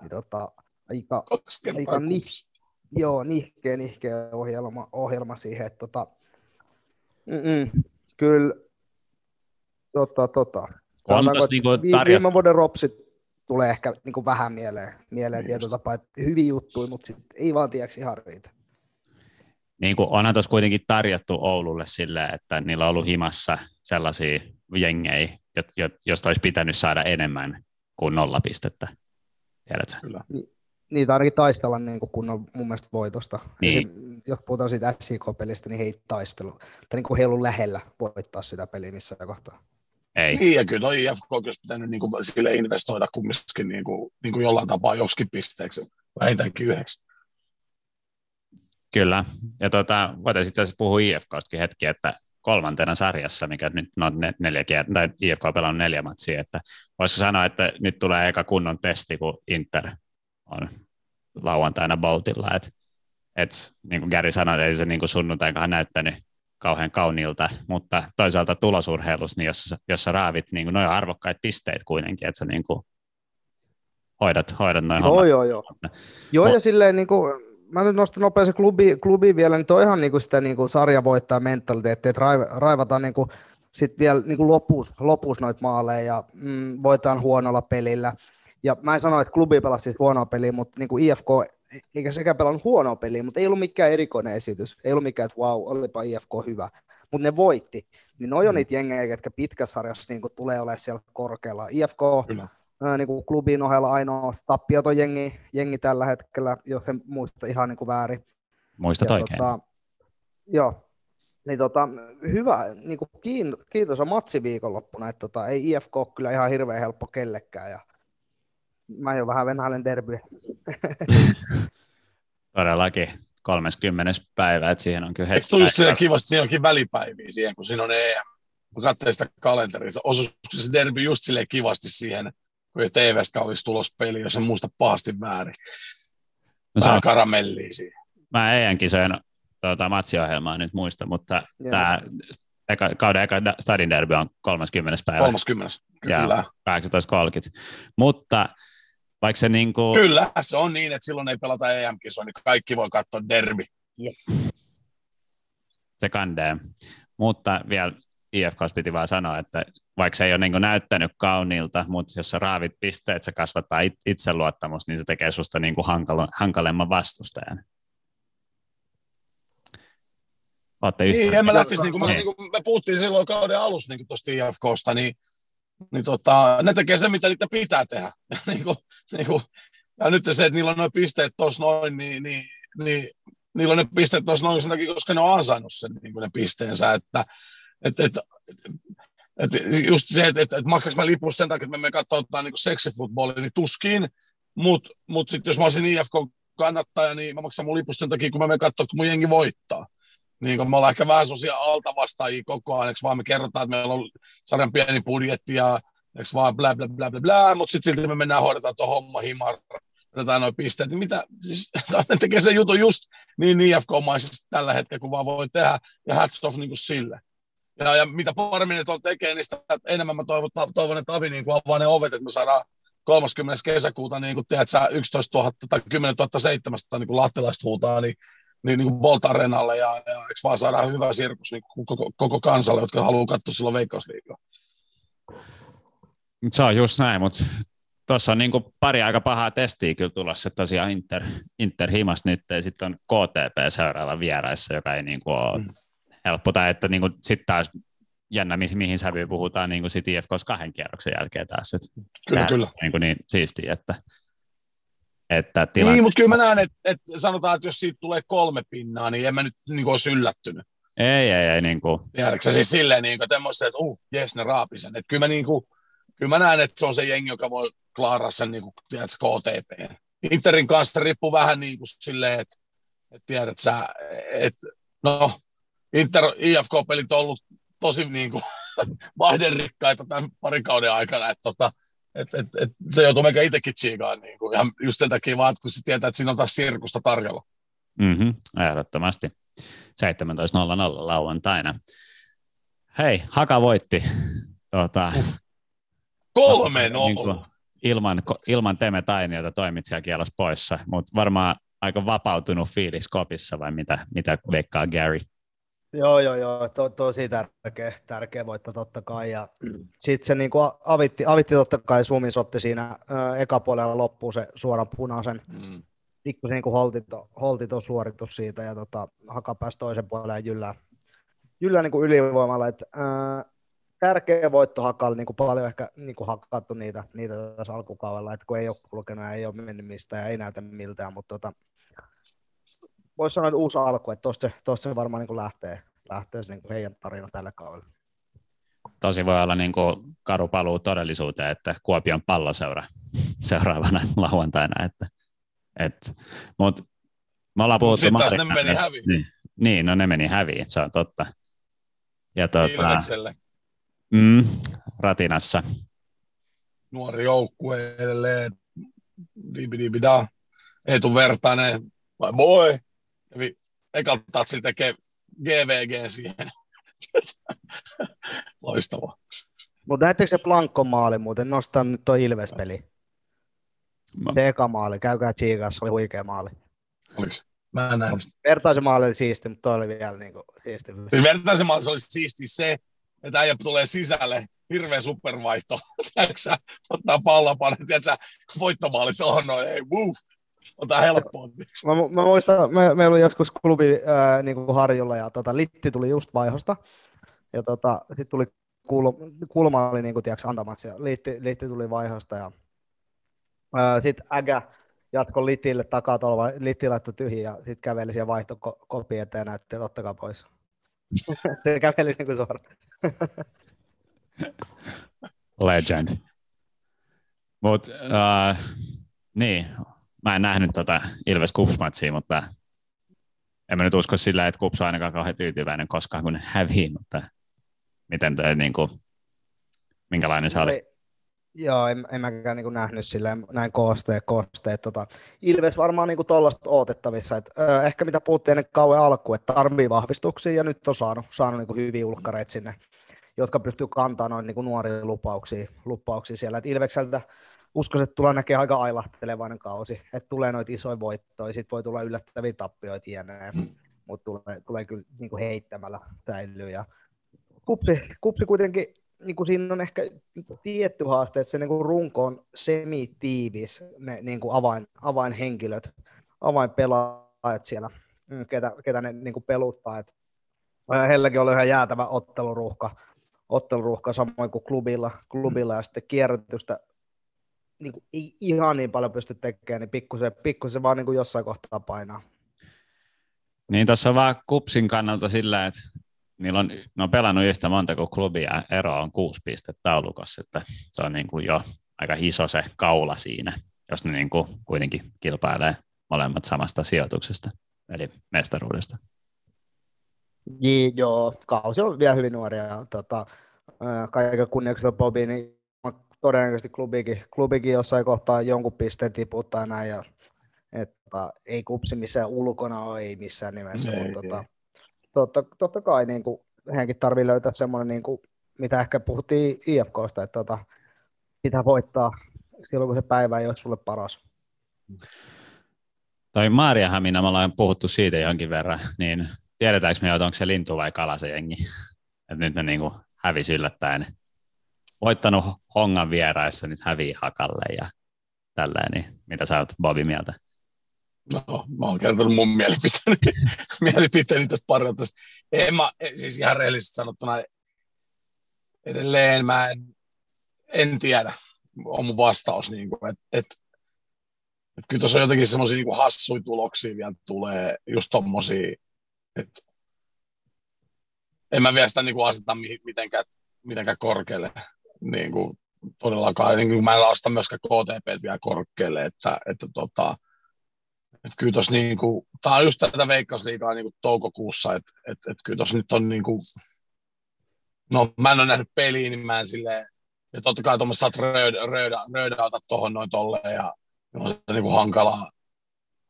Niin tota, aika, aika nih, joo, nihkeä, nihkeä ohjelma, ohjelma siihen. Että tota, kyllä Tota, tota. On niin kuin viime, viime vuoden ropsit tulee ehkä niin kuin vähän mieleen, mieleen tietyllä tapaa, että hyviä juttuja, mutta sit ei vaan tiedäksi ihan riitä. Niin kuin onhan tuossa kuitenkin tarjottu Oululle sille, että niillä on ollut himassa sellaisia jengejä, joista olisi pitänyt saada enemmän kuin nolla pistettä. Tiedätkö? Kyllä. Ni, niitä ainakin taistella niin kuin kunnon mun mielestä voitosta. Niin. Se, jos puhutaan siitä SIK-pelistä, niin he ei taistelu. Tai niin kuin he ei ollut lähellä voittaa sitä peliä missään kohtaa. Ei. Niin, ja kyllä toi IFK olisi pitänyt niin kuin, sille investoida kumminkin niin kuin, niin kuin jollain tapaa joksikin pisteeksi, vähintäänkin yhdeksi. Kyllä, ja tota, voitaisiin itse asiassa puhua IFKstakin hetki, että kolmantena sarjassa, mikä nyt no, neljä tai IFK on pelannut neljä matsia, että voisiko sanoa, että nyt tulee eka kunnon testi, kun Inter on lauantaina Boltilla, että et, niin kuin Gary sanoi, että ei se niin kuin sunnuntainkaan näyttänyt kauhean kauniilta, mutta toisaalta tulosurheilussa, niin jos, jos sä raavit niin noin arvokkaita pisteitä kuitenkin, että sä niin kuin hoidat, hoidat noin joo, hommat. Joo, joo. Joo, no. ja silleen niin kuin, mä nyt nostan nopeasti klubi, klubi vielä, niin toi ihan niin kuin sitä niin kuin sarjavoittaa mentaliteettiä, että raiv, raivataan niin kuin, sitten vielä niin kuin lopus, lopus noita maaleja ja mm, voitetaan huonolla pelillä. Ja mä en sano, että klubi pelasi siis huonoa peliä, mutta niin kuin IFK eikä sekään pelannut huonoa peliä, mutta ei ollut mikään erikoinen esitys. Ei ollut mikään, että wow, olipa IFK hyvä. Mutta ne voitti. Niin noi on mm. niitä jengejä, jotka pitkässä sarjassa niin tulee olemaan siellä korkealla. IFK, Kyllä. ää, niin kuin klubin ohella ainoa tappioton jengi, jengi tällä hetkellä, jos en muista ihan niin kuin väärin. Muistat Ja oikein. Tota, joo, niin tota, hyvä, niin kuin kiin, kiitos on matsi viikonloppuna, että tota, ei IFK ole kyllä ihan hirveän helppo kellekään. Ja mä jo vähän venäilen derbyä. Todellakin 30. päivä, että siihen on kyllä Eikö hetki aikaa. siihen kivasti, siinä onkin välipäiviä siihen, kun siinä on EM. Mä katsoin sitä kalenterista, osuisi se derby just silleen kivasti siihen, kun ei TVstä olisi tulos peli, jos en muista pahasti väärin. No, se on, Vähän karamellia siihen. mä EM kisojen tuota, matsiohjelmaa nyt muista, mutta tämä eka, kauden eka Stadin derby on 30. päivä, 30. Joo. Kyllä. 18.30. Mutta vaikka se niin kuin, Kyllä, se on niin, että silloin ei pelata EM-kisoa, niin kaikki voi katsoa derby. se kandee. Mutta vielä IFKs piti vaan sanoa, että vaikka se ei ole niin näyttänyt kauniilta, mutta jos sä raavit pisteet, se kasvattaa it- itseluottamusta, niin se tekee susta niin kuin hankala, hankalemman vastustajan. Olette yhtä. Niin, en mä lähtisi, niin kuin, me, Niin. niin kuin me puhuttiin silloin kauden alussa niin tuosta IFKsta, niin, niin tota, ne tekee se, mitä niitä pitää tehdä. niin kuin, niin kuin, ja nyt se, että niillä on noin pisteet tuossa noin, niin, niin, niin niillä on ne pisteet tuossa noin sen takia, koska ne on ansainnut sen niin ne pisteensä, että et, et, et, just se, että et, et maksaks mä lipusta sen takia, että me me katsotaan niin seksifutbolia, niin tuskin, mutta mut sitten jos mä olisin IFK-kannattaja, niin mä maksan mun lipusta sen takia, kun mä menen katsoa, kun mun jengi voittaa niin kun me ollaan ehkä vähän sellaisia altavastaajia koko ajan, vaan me kerrotaan, että meillä on sarjan pieni budjetti ja eikö vaan blä blä blä blä blä, mutta sitten silti me mennään hoidetaan tuo homma himar, otetaan noin pisteet, mitä, siis tekee sen jutun just niin IFK-maisesti tällä hetkellä, kun vaan voi tehdä, ja hats off niin kuin sille. Ja, ja mitä paremmin ne tuolla tekee, niin sitä enemmän mä toivon, toivon että Avi niin kuin avaa ne ovet, että me saadaan 30. kesäkuuta, niin kuin tiedät, sä 11 000 tai 10 700 niin kuin lahtilaista huutaa, niin niin, niin kuin Bolt Arenalle ja, ja eikö vaan saadaan hyvä sirkus niin koko, koko kansalle, jotka haluaa katsoa silloin Veikkausliigaa. Se on just näin, mutta tuossa on niin kuin pari aika pahaa testiä kyllä tulossa tosiaan Inter, Inter himas nyt ja sitten on KTP seuraava vieraissa, joka ei niin kuin ole Mm. helppo. Tai että niin sitten taas jännä, mihin, sävyyn puhutaan niin kuin sit IFKs kahden kierroksen jälkeen taas. Et Kyllä, kyllä. Niin, kuin niin siistiä, että, että tilanne... Niin, mutta kyllä mä näen, että, että sanotaan, että jos siitä tulee kolme pinnaa, niin en mä nyt niin kuin olisi yllättynyt. Ei, ei, ei, niin kuin, Tiedätkö siis silleen, niin kuin, että, muista, että uh, jes, ne raapisen. Että kyllä mä, niin kuin, kyllä mä näen, että se on se jengi, joka voi klaaraa sen niin kuin, tiedätkö, KTP. Interin kanssa riippuu vähän niin kuin silleen, että, että tiedät sä, että no, Inter IFK-pelit on ollut tosi niin kuin, vaihderikkaita tämän parin kauden aikana, että tota, et, et, et, se joutuu meikä itsekin tsiigaan, niin kuin, ihan just sen takia vaan, kun se tietää, että siinä on taas sirkusta tarjolla. mm-hmm, ehdottomasti. 17.00 lauantaina. Hei, Haka voitti tuota, Kolme niin kuin ilman, ilman Teme Tainiota toimitsijakielos poissa, mutta varmaan aika vapautunut fiilis kopissa vai mitä, mitä veikkaa Gary? Joo, joo, joo, to, tosi tärkeä, tärkeä voitto totta kai. Ja sitten se niin kuin avitti, avitti totta kai Suomis otti siinä ö, eka puolella loppuun se suoran punaisen, Mm. pikkusen niin holtito, holtito suoritus siitä ja tota, Haka pääsi toisen puolelle ja jyllää, jyllää niin kuin ylivoimalla. Et, ö, tärkeä voitto Hakalle, niin kuin paljon ehkä niin kuin hakattu niitä, niitä tässä alkukaudella, että kun ei ole kulkenut ja ei ole mennyt mistään ja ei näytä miltään, mutta tota, voisi sanoa, että uusi alku, että tuosta, tuosta se varmaan niin kuin lähtee, lähtee se niin kuin heidän tarina tällä kaudella. Tosi voi olla niin kuin karu paluu todellisuuteen, että Kuopion palloseura seuraavana lauantaina. Että, et, mut me ollaan puhuttu Sitten taas ne meni häviin. Niin, niin, no ne meni häviin, se on totta. Ja tuota, mm, ratinassa. Nuori joukkue edelleen. Dibidibida. Eetu Vertanen. Vai boy. Eli ekalta tatsilla tekee GVG siihen. Loistavaa. Mutta näettekö se Blankon maali muuten? Nostan nyt tuo Ilves-peli. Mä- Se eka maali, käykää se oli huikea maali. Oliks? Mä en näe sitä. Vertaisen maali oli siisti, mutta toi oli vielä niin kuin, siisti. Siis Vertaisen maalissa olisi siisti se, että äijä tulee sisälle, hirveä supervaihto. Tiedätkö sä, ottaa pallon paljon, tiedätkö sä, voittomaali tuohon noin, ei, wuu, ota helppoa. Mä, mä muistan, me, meillä oli joskus klubi ää, niin kuin Harjulla ja tota, Litti tuli just vaihosta. Ja tota, sitten tuli kulma, kulma oli niin kuin, tiedätkö, antamassa ja Litti, Litti tuli vaihosta ja Sitten Ägä jatko Litille takaa tuolla, Litti laittoi tyhjiä ja sitten käveli siihen vaihtokopi eteen ja näytti, että ottakaa pois. se käveli niin kuin suoraan. Legend. Mut, uh, niin, mä en nähnyt tota Ilves kups mutta en mä nyt usko sillä, että Kups on ainakaan kauhean tyytyväinen koskaan, kun ne hävii, mutta miten toi, niin kuin, minkälainen se oli? Joo, en, en mäkään niin nähnyt silleen, näin koosteet, koosteet. Tota. Ilves varmaan niin tuollaista odotettavissa. Et, ö, ehkä mitä puhuttiin ennen kauan alkuun, että tarvii vahvistuksia ja nyt on saanut, saanut niin hyviä ulkkareita sinne, jotka pystyy kantamaan noin niin nuoria lupauksia, lupauksia siellä. Et Ilvekseltä uskoisin, että tulee näkee aika ailahtelevainen kausi, että tulee noita isoja voittoja, sitten voi tulla yllättäviä tappioita jne, mutta tulee, tulee kyllä niin kuin heittämällä säilyy. Ja kupsi, kupsi kuitenkin, niin kuin siinä on ehkä tietty haaste, että se niin kuin runko on semitiivis, ne niin kuin avain, avainhenkilöt, avainpelaajat siellä, mm, ketä, ketä ne niin kuin peluttaa. Että heilläkin oli ihan jäätävä otteluruuhka, otteluruuhka samoin kuin klubilla, klubilla ja sitten kierrätystä niin kuin, ei ihan niin paljon pysty tekemään, niin pikkusen, pikkusen vaan niin kuin jossain kohtaa painaa. Niin tuossa on vaan kupsin kannalta sillä, että niillä on, ne on pelannut yhtä monta kuin klubia, ero on kuusi pistettä taulukossa, että se on niin kuin jo aika iso se kaula siinä, jos ne niin kuin kuitenkin kilpailee molemmat samasta sijoituksesta, eli mestaruudesta. Joo, kausi on vielä hyvin nuoria. Tota, kaiken kunniaksi Bobi, niin todennäköisesti klubikin, klubikin jossain kohtaa jonkun pisteen tiputtaa näin, ja, että ei kupsi missään ulkona ole, ei missään nimessä, ei, mutta tota, totta, totta, kai niin kuin, heidänkin tarvii löytää semmoinen, niin kuin, mitä ehkä puhuttiin IFKsta, että tota, pitää voittaa silloin, kun se päivä ei ole sulle paras. Toi Maariahamina, me ollaan puhuttu siitä jonkin verran, niin tiedetäänkö me, että onko se lintu vai kala se jengi? Et nyt ne niin hävisi yllättäen voittanut Hongan vieraissa, nyt hävii Hakalle ja tälleen, niin mitä sä oot Bobi mieltä? No, mä oon kertonut mun mielipiteeni, mielipiteeni tästä parilta. En mä, siis ihan rehellisesti sanottuna, edelleen mä en, en tiedä, on mun vastaus. Niin kuin, että et, et kyllä tuossa on jotenkin semmoisia niin hassuja tuloksia vielä tulee, just tommosia, että en mä vielä sitä niin kuin aseta mitenkään, mitenkään korkealle niin kuin, todellakaan, niin kuin mä en lasta myöskään KTP vielä korkealle, että, että tota, että kyllä tuossa niin kuin, tämä on just tätä veikkausliikaa niin kuin toukokuussa, että, että, että kyllä tuossa nyt on niin kuin, no mä en ole nähnyt peliä, niin mä en silleen, ja totta kai tuommoista saat röydä, röydä, röydä ota tuohon noin tolleen, ja on se niin kuin hankalaa,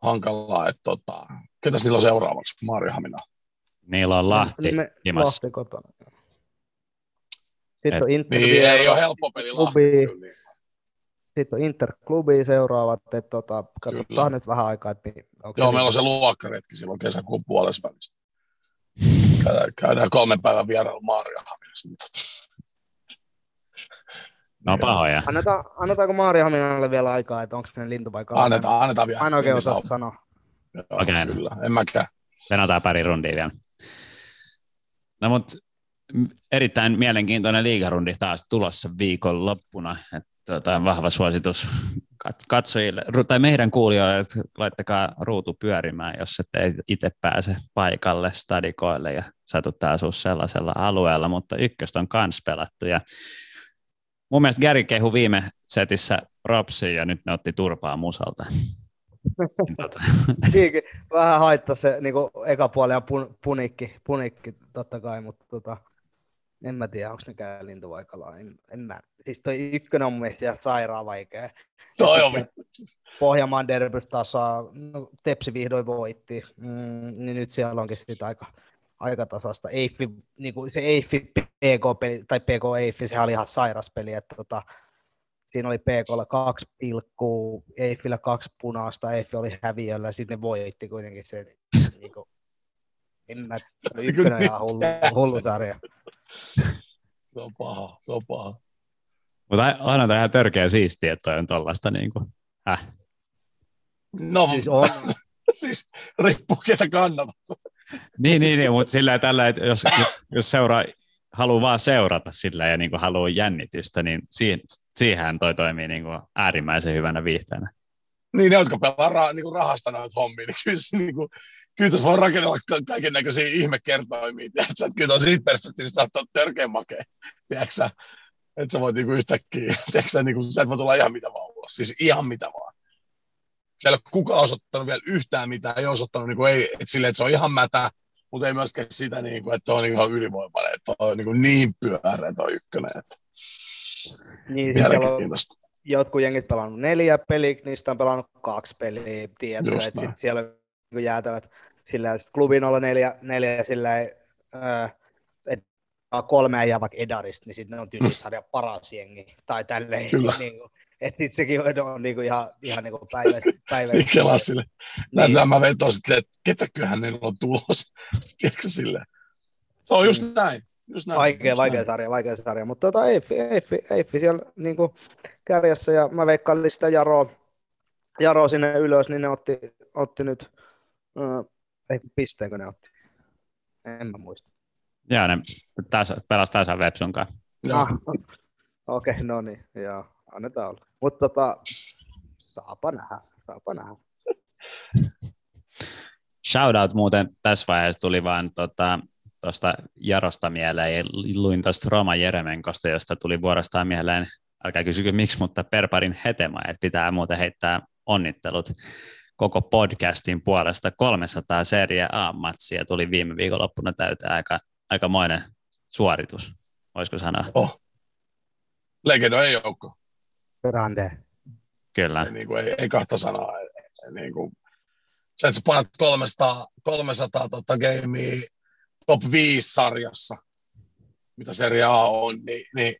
hankalaa, että tota, ketäs niillä on seuraavaksi, Maari Hamina? Niillä on Lahti, ne, Lahti kotona. Sitten on Inter niin, ei ole helppo peli Lahti, Sitten on Inter-klubi seuraavat, että tota, katsotaan nyt vähän aikaa. Että onko Joo, meillä on se luokkaretki silloin kesäkuun puolessa välissä. Käydään, käydään kolmen päivän vierailu Maariahaminassa. No pahoja. Annetaan, annetaanko Maariahaminalle vielä aikaa, että onko ne lintu vai kala? Annetaan, annetaan vielä. Aina oikein osaa sanoa. Okei. Okay. Kyllä, en mäkään. Venataan pari rundia vielä. No mutta erittäin mielenkiintoinen liigarundi taas tulossa viikon loppuna. Tuota, vahva suositus katsojille tai meidän kuulijoille, että laittakaa ruutu pyörimään, jos ette itse pääse paikalle stadikoille ja satutte asua sellaisella alueella, mutta ykköstä on kans pelattu ja mun mielestä Gary kehu viime setissä Ropsi ja nyt ne otti turpaa musalta. Vähän haittaa se niin eka puoli ja pun, punikki, punikki totta kai, mutta tota, en mä tiedä, onko ne käy lintuvaikalla. En, en mä. Siis toi ykkönen on mun mielestä ihan sairaan vaikea. Toi on. Pohjanmaan derbys taas saa, no, Tepsi vihdoin voitti, mm, niin nyt siellä onkin sitten aika, aika tasasta. Eiffi, niin kuin se Eiffi PK-peli, tai PK Eiffi, sehän oli ihan sairas peli, että tota, siinä oli PKlla kaksi pilkkuu, Eiffillä kaksi punaista, Eiffi oli häviöllä, ja sitten ne voitti kuitenkin se, niin kuin, en mä, ykkönen ihan hullu, hullu sarja. Se on paha, se on paha. Mutta aina tämä ihan törkeä siistiä, että on tollaista niin kuin, häh? No, siis, on. siis riippuu ketä kannatat. niin, niin, niin, mutta sillä tällä, että jos, jos, jos seuraa, haluaa vaan seurata sillä ja niin kuin haluaa jännitystä, niin siihen, siihen toi toimii niin kuin äärimmäisen hyvänä viihteenä. Niin, ne, jotka pelaa ra, niin kuin rahasta noita hommia, niin kyllä, se, niin kuin, kyllä tuossa voi rakennella ka- kaiken näköisiä ihmekertoimia. Tiedätkö, että kyllä siitä perspektiivistä on törkeän makea. Tiedätkö, että sä voit niin kuin yhtäkkiä, tiedätkö, niin kuin, sä et voi tulla ihan mitä vaan ulos. Siis ihan mitä vaan. Siellä ei ole kukaan osoittanut vielä yhtään mitään, ei osoittanut niin kuin, ei, että, sille, että se on ihan mätä, mutta ei myöskään sitä, niin kuin, että on niin ihan ylivoimainen, että on niin, kuin niin pyörä tuo ykkönen. Että... Niin, on jotkut jengit pelannut neljä peliä, niistä on pelannut kaksi peliä, tiedätkö, että sit siellä niin jäätävät sillä sit klubi 04, neljä, sillä ei, äh, että kolme jää vaikka Edarista, niin sitten ne on tyylisarjan paras jengi, tai tälleen. Kyllä. Niin kuin, että sitten sekin on, on niinku ihan, ihan niinku päivä, päivä. Kela sille. Niin. mä vetoin sitten, että ketäköhän ne on tulos. Tiedätkö sille? Se on just mm. näin. Just näin. Vaikea, just vaikea näin. sarja, vaikea sarja. Mutta tota, Eiffi, Eiffi, Eiffi siellä niinku kärjessä ja mä veikkaan sitä Jaroa, Jaro sinne ylös, niin ne otti, otti nyt, ei pisteenkö ne otti? En mä muista. Joo, ne pelasi tasan Vepsun kanssa. Ah, Okei, okay, no niin, joo, annetaan olla. Mutta tota, saapa nähdä, saapa nähdä. Shoutout muuten tässä vaiheessa tuli vaan tota, tuosta Jarosta mieleen ja luin tuosta Roma Jeremenkosta, josta tuli vuorostaan mieleen, älkää kysykö miksi, mutta Perparin hetema, että pitää muuten heittää onnittelut koko podcastin puolesta 300 Serie A-matsia tuli viime viikonloppuna täyteen aika, aikamoinen suoritus, voisiko sanoa. Oh. Legendojen joukko. Grande. Kyllä. Ei, niin kuin, ei, ei kahta sanaa. Ei, niin kuin, sä et sä panat 300, 300 tota, gamea top 5 sarjassa, mitä Serie A on, niin, niin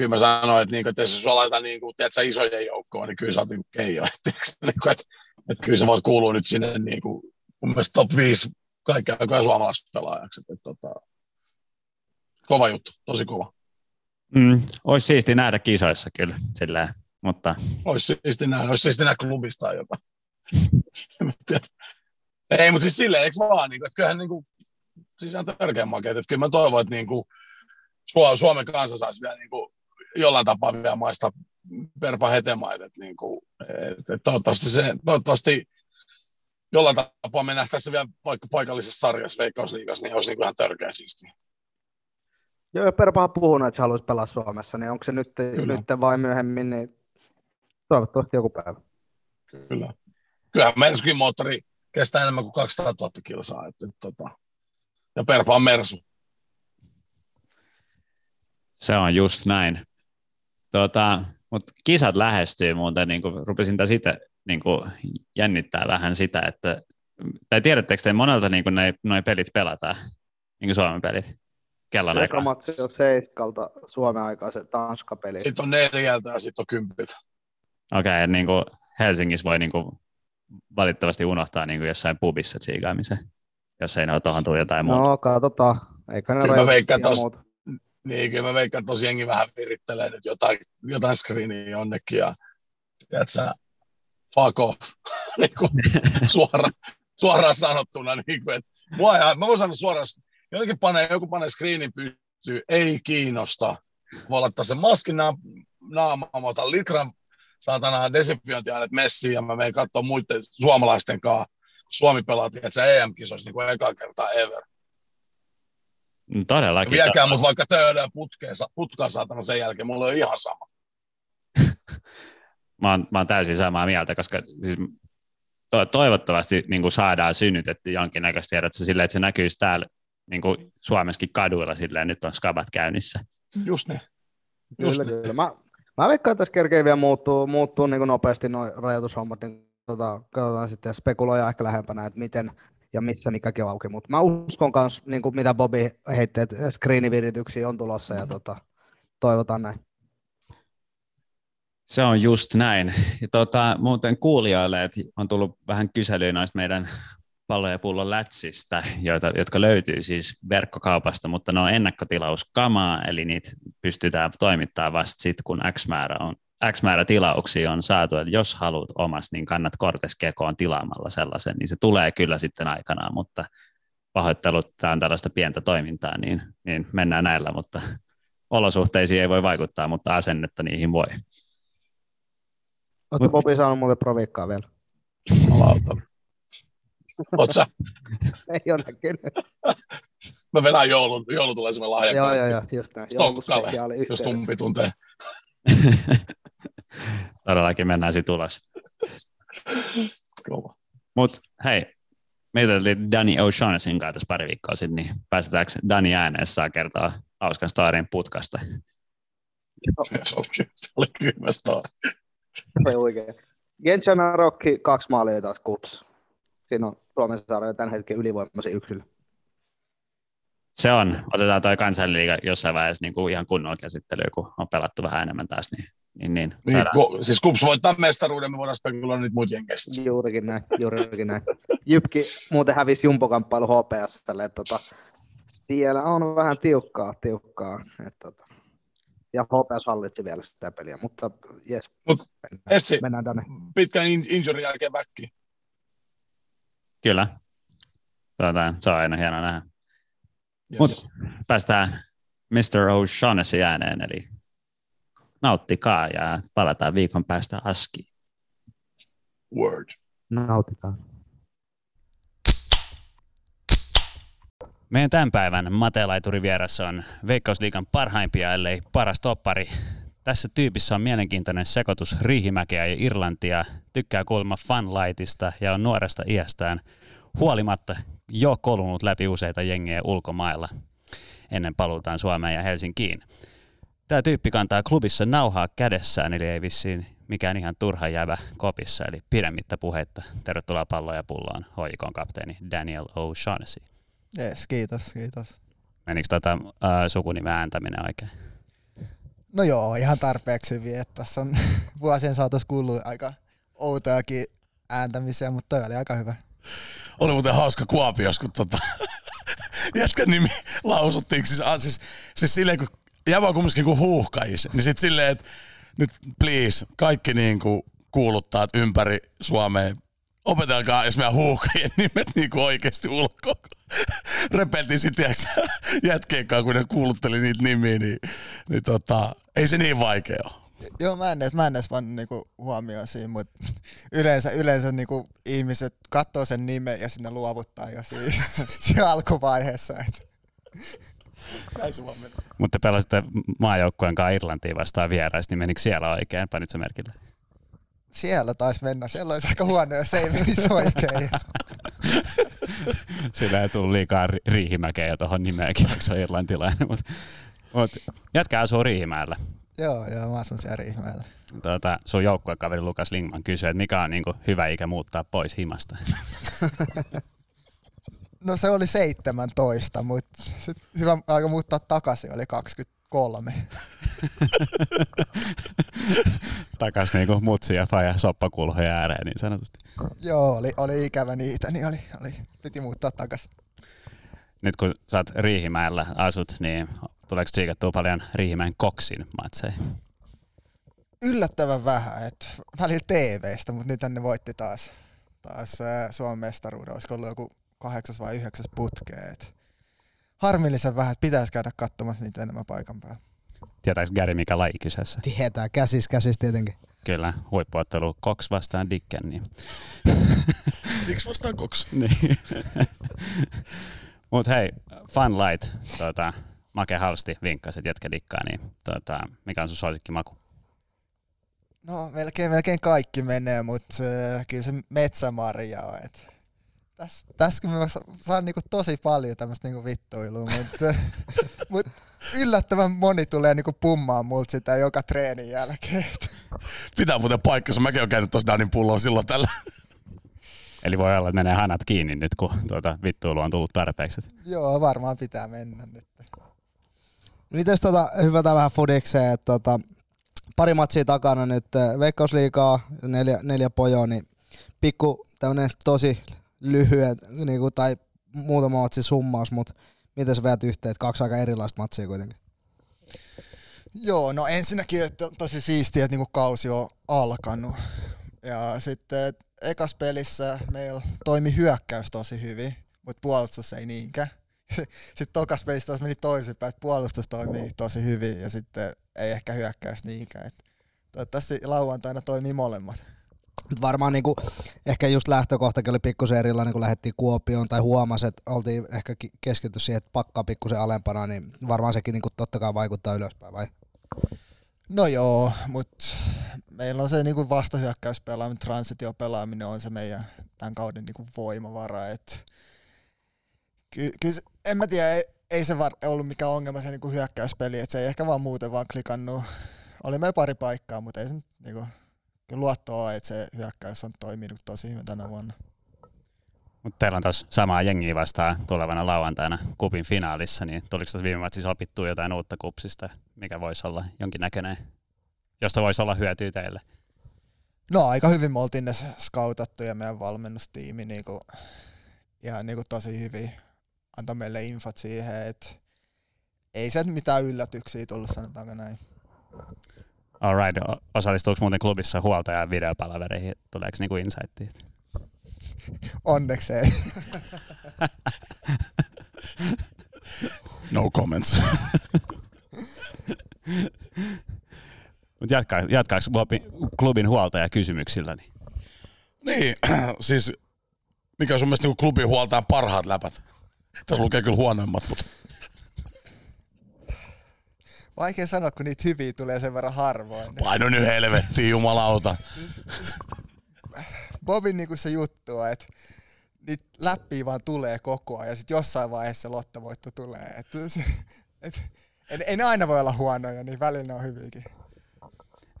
kyllä mä sanoin, että, niin kuin, että jos sulla laita niin kuin, tiedät, isojen joukkoon, niin kyllä sä oot niin keijo. Että, niin kuin, että, että, kyllä se voi kuulua nyt sinne niin kuin, mun mielestä top 5 kaikkea aikoja suomalaispelaajaksi. Että, että, tota, kova juttu, tosi kova. Mm, olisi siisti nähdä kisoissa kyllä, silleen, mutta... Olisi siisti nähdä, olisi siisti nähdä klubista jotain. Ei, mutta siis silleen, eikö vaan, niin kuin, että kyllähän niin kuin, siis on törkeä makeet, että kyllä mä toivon, että niin kuin, Suomen kansa saisi vielä niin kuin, jollain tapaa vielä maista perpa hetemaita, että, niin kuin, että, että toivottavasti, se, toivottavasti jollain tapaa me nähtäisiin vielä vaikka paikallisessa sarjassa, Veikkausliigassa, niin olisi niin kuin ihan törkeä siistiä. Joo, ja Perpa on puhunut, että se haluaisi pelaa Suomessa, niin onko se nyt, nyt vai myöhemmin, niin toivottavasti joku päivä. Kyllä. Kyllähän Merskin moottori kestää enemmän kuin 200 000 kilsaa. Että, että, tota, ja Perpa on Mersu. Se on just näin. Tota, mutta kisat lähestyy muuten, niin kuin rupesin tässä itse niin kuin jännittää vähän sitä, että tai tiedättekö te monelta niin kuin noi, pelit pelataan, niin kuin Suomen pelit? kellon aikaa? Eka matsi on seiskalta Suomen aikaa se Tanska-peli. Sitten on neljältä ja sitten on kympiltä. Okei, okay, niin kuin Helsingissä voi niin kuin valitettavasti unohtaa niin kuin jossain pubissa tsiikaamisen, jos ei ne ole tuohon tule jotain muuta. No, katsotaan. Eikä ne kyllä mä veikkaan tos, niin, kyllä mä veikkaan, että jengi vähän virittelee nyt jotain, jotain screeniä jonnekin ja tiedätkö, fuck off, niin kuin, suora, suoraan sanottuna, niin kuin, että mua, mä voin sanoa suoraan, jotenkin panee, joku panee screenin pystyy, ei kiinnosta. Voi laittaa sen maskin naamaan, mä otan litran saatana desinfiointiaineet messiin ja mä menen katsoa muiden suomalaisten kanssa, Suomi pelaa, että se EM-kisoissa niin kuin eka kertaa ever. No, todellakin. Viekää mut vaikka töydään putkeen, putkaan saatana sen jälkeen, mulla on ihan sama. mä, oon, mä oon täysin samaa mieltä, koska siis toivottavasti niin kuin saadaan synnytetty jonkinnäköistä tiedot silleen, että se näkyisi täällä niin kuin Suomessakin kaduilla silleen, nyt on skabat käynnissä. Just ne. Just kyllä, ne. kyllä. Mä, mä veikkaan, että tässä kerkee vielä muuttuu, muuttuu niin kuin nopeasti nuo rajoitushommat, niin tota, katsotaan sitten spekuloja ehkä lähempänä, että miten ja missä mikäkin auki, mutta mä uskon myös, niin kuin mitä Bobi heitti, että screenivirityksiä on tulossa ja tota, toivotaan näin. Se on just näin. Ja tota, muuten kuulijoille, että on tullut vähän kyselyä noista meidän pallo- ja pullon lätsistä, joita, jotka löytyy siis verkkokaupasta, mutta ne on ennakkotilauskamaa, eli niitä pystytään toimittamaan vasta sitten, kun X määrä, on, X määrä tilauksia on saatu. Eli jos haluat omas, niin kannat Kortes Kekoon tilaamalla sellaisen, niin se tulee kyllä sitten aikanaan, mutta pahoittelut, tämä on tällaista pientä toimintaa, niin, niin mennään näillä, mutta olosuhteisiin ei voi vaikuttaa, mutta asennetta niihin voi. Oletko Bobi saanut mulle provikkaa vielä? Jumalauta. Oot sä? Ei ole näkynyt. Mä vedän joulun, joulu tulee semmoinen lahja. joo, joo, joo, just näin. Stokkalle, jos tumpi tuntee. Todellakin mennään sitten ulos. Kova. Mutta hei, meitä oli Danny O'Shaughnessin kanssa tässä pari viikkoa sitten, niin päästetäänkö Danny ääneen saa kertoa hauskan starin putkasta? Se oli, se oli kylmä story. Se oli oikein. Gensana Rokki, kaksi maalia taas kups. Siinä on Suomen sarja tämän hetken ylivoimaisin yksilö. Se on. Otetaan toi kansanliiga jossain vaiheessa niin kuin ihan kunnolla käsittelyä, kun on pelattu vähän enemmän taas. Niin, niin, niin. Niin, kun, siis Kups voittaa mestaruuden, me voidaan spekuloida niitä muita jenkeistä. Juurikin näin, juurikin näin. Jypki muuten hävisi jumpokamppailu HPSlle, että tota, siellä on vähän tiukkaa, tiukkaa. Että, tota, ja HPS hallitsi vielä sitä peliä, mutta jes, Mut, mennään, Essi, mennään tänne. pitkän in- injury jälkeen väkki. Kyllä. Tuota, se on aina hieno nähdä. Yes. Mut päästään Mr. O'Shaughnessy ääneen, eli nauttikaa ja palataan viikon päästä askiin. Word. Nautitaan. Meidän tämän päivän matelaituri vieressä on Veikkausliigan parhaimpia, ellei paras toppari. Tässä tyypissä on mielenkiintoinen sekoitus Riihimäkeä ja Irlantia, tykkää kuulemma fanlightista ja on nuoresta iästään huolimatta jo kolunut läpi useita jengejä ulkomailla ennen paluutaan Suomeen ja Helsinkiin. Tämä tyyppi kantaa klubissa nauhaa kädessään, eli ei vissiin mikään ihan turha jäävä kopissa, eli pidemmittä puheitta. Tervetuloa palloon ja pulloon, hoikon kapteeni Daniel O'Shaughnessy. Jees, kiitos, kiitos. Menikö tota, uh, sukunimen ääntäminen oikein? No joo, ihan tarpeeksi hyvin, että tässä on vuosien saatossa kuullut aika outojakin ääntämisiä, mutta toi oli aika hyvä. Oli muuten hauska Kuopios, kun tota, jätkän nimi lausuttiin. Siis, ah, siis, siis silleen, kun jävä kumminkin kuin huuhkajis, niin sit silleen, että nyt please, kaikki niin kuin kuuluttaa ympäri Suomea, opetelkaa jos meidän huuhkajien nimet niin kuin oikeasti ulkoa. Repeltiin sitten jätkeen kanssa, kun ne kuulutteli niitä nimiä, niin, niin tota, ei se niin vaikea ole. Joo, mä en edes, mä en edes pannut niinku huomioon siinä, mutta yleensä, yleensä niinku ihmiset katsoo sen nimen ja sinne luovuttaa jo siinä, siinä alkuvaiheessa. Et. Mutta te pelasitte maajoukkueen kanssa Irlantiin vastaan vierais, niin menikö siellä oikein? Panit se merkille? Siellä taisi mennä, siellä olisi aika huono, jos ei menisi oikein. Sillä ei tullut liikaa ri- riihimäkeä tuohon nimeenkin, vaikka se on irlantilainen. Mutta mut, jätkä asuu Riihimäellä. joo, joo, mä asun siellä Riihimäellä. Tuota, sun joukkuekaveri Lukas Lingman kysyi, että mikä on niinku hyvä ikä muuttaa pois himasta. No se oli 17, mutta sit hyvä aika muuttaa takaisin oli 23. Takas niinku mutsi ja faija soppakulhoja ääreen niin sanotusti. Joo, oli, oli ikävä niitä, niin oli, oli, piti muuttaa takaisin. Nyt kun sä oot Riihimäellä asut, niin tuleeko tsiikattua paljon Riihimäen koksin matseja? yllättävän vähän, että välillä TVstä, mutta nyt ne voitti taas, taas Suomen mestaruuden, olisiko ollut joku kahdeksas vai yhdeksäs putkeet. Harmillisen vähän, että pitäisi käydä katsomassa niitä enemmän paikan päällä. Tietääks Gary mikä laji kyseessä? Tietää, käsis, käsis tietenkin. Kyllä, huippuottelu Cox vastaan Dicken. Niin. Diksi vastaan koks. niin. Mut hei, Fun Light, tuota, Make Halsti vinkkasi, että jätkä dikkaa, niin tuota, mikä on sun suosikkimaku? No melkein, melkein kaikki menee, mutta äh, kyllä se metsämarja on. Et tässä, tässä mä sa- saan niinku tosi paljon tämmöistä niinku vittuilua, mutta mut yllättävän moni tulee niinku pummaan multa sitä joka treenin jälkeen. Pitää muuten paikkansa. Mäkin olen käynyt tuossa Danin pulloon silloin tällä. Eli voi olla, että menee hanat kiinni nyt, kun tuota, vittuilu on tullut tarpeeksi. Joo, varmaan pitää mennä nyt. Mites tota, hyvätään vähän fudikseen, että tota, pari matsia takana nyt, äh, Veikkausliigaa, neljä, neljä pojoa, niin pikku tämmönen tosi lyhyen, niinku, tai muutama matsi summaus, mutta miten sä veät yhteen, että kaksi aika erilaista matsia kuitenkin. Joo, no ensinnäkin, että tosi siistiä, että niinku kausi on alkanut. Ja sitten ekas pelissä meillä toimi hyökkäys tosi hyvin, mutta puolustus ei niinkään. sitten tokas pelissä taas meni toisinpäin, että puolustus toimii tosi hyvin ja sitten ei ehkä hyökkäys niinkään. Toivottavasti lauantaina toimii molemmat. Mut varmaan niinku, ehkä just lähtökohtakin oli pikkusen erilainen, kun lähdettiin Kuopioon tai huomasi, että oltiin ehkä ki- keskitty siihen, että pakkaa pikkusen alempana, niin varmaan sekin niinku totta kai vaikuttaa ylöspäin, vai? No joo, mutta meillä on se niinku vastahyökkäyspelaaminen, transitiopelaaminen on se meidän tämän kauden niinku voimavara. Et ky- ky- en mä tiedä, ei, ei se var- ollut mikään ongelma se niinku hyökkäyspeli, että se ei ehkä vaan muuten vaan klikannut. Oli meillä pari paikkaa, mutta ei se niinku, luottoa että se hyökkäys on toiminut tosi hyvin tänä vuonna. Mutta teillä on taas samaa jengiä vastaan tulevana lauantaina kupin finaalissa, niin tuliko tässä viime matsissa opittua jotain uutta kupsista, mikä voisi olla jonkinnäköinen, josta voisi olla hyötyä teille? No aika hyvin me oltiin ne scoutattu ja meidän valmennustiimi niinku, ihan niinku tosi hyvin antoi meille infot siihen, että ei se mitään yllätyksiä tullut, sanotaanko näin. Alright, o- osallistuuko muuten klubissa huoltajan videopalavereihin? Tuleeko niinku insightia? Onneksi ei. No comments. Mutta jatkaa, jatkaako klubin huoltaja kysymyksillä? Niin? niin, siis mikä on sun mielestä niin klubin huoltaan parhaat läpät? Tässä lukee kyllä huonoimmat, mutta Vaikea sanoa, kun niitä hyviä tulee sen verran harvoin. paino nyt helvettiin, jumalauta. Bobin niinku se juttu on, että niitä läppiä vaan tulee koko ajan ja sitten jossain vaiheessa se lottavoitto tulee. Et, se- et, en, en aina voi olla huonoja, niin välillä ne on hyviäkin.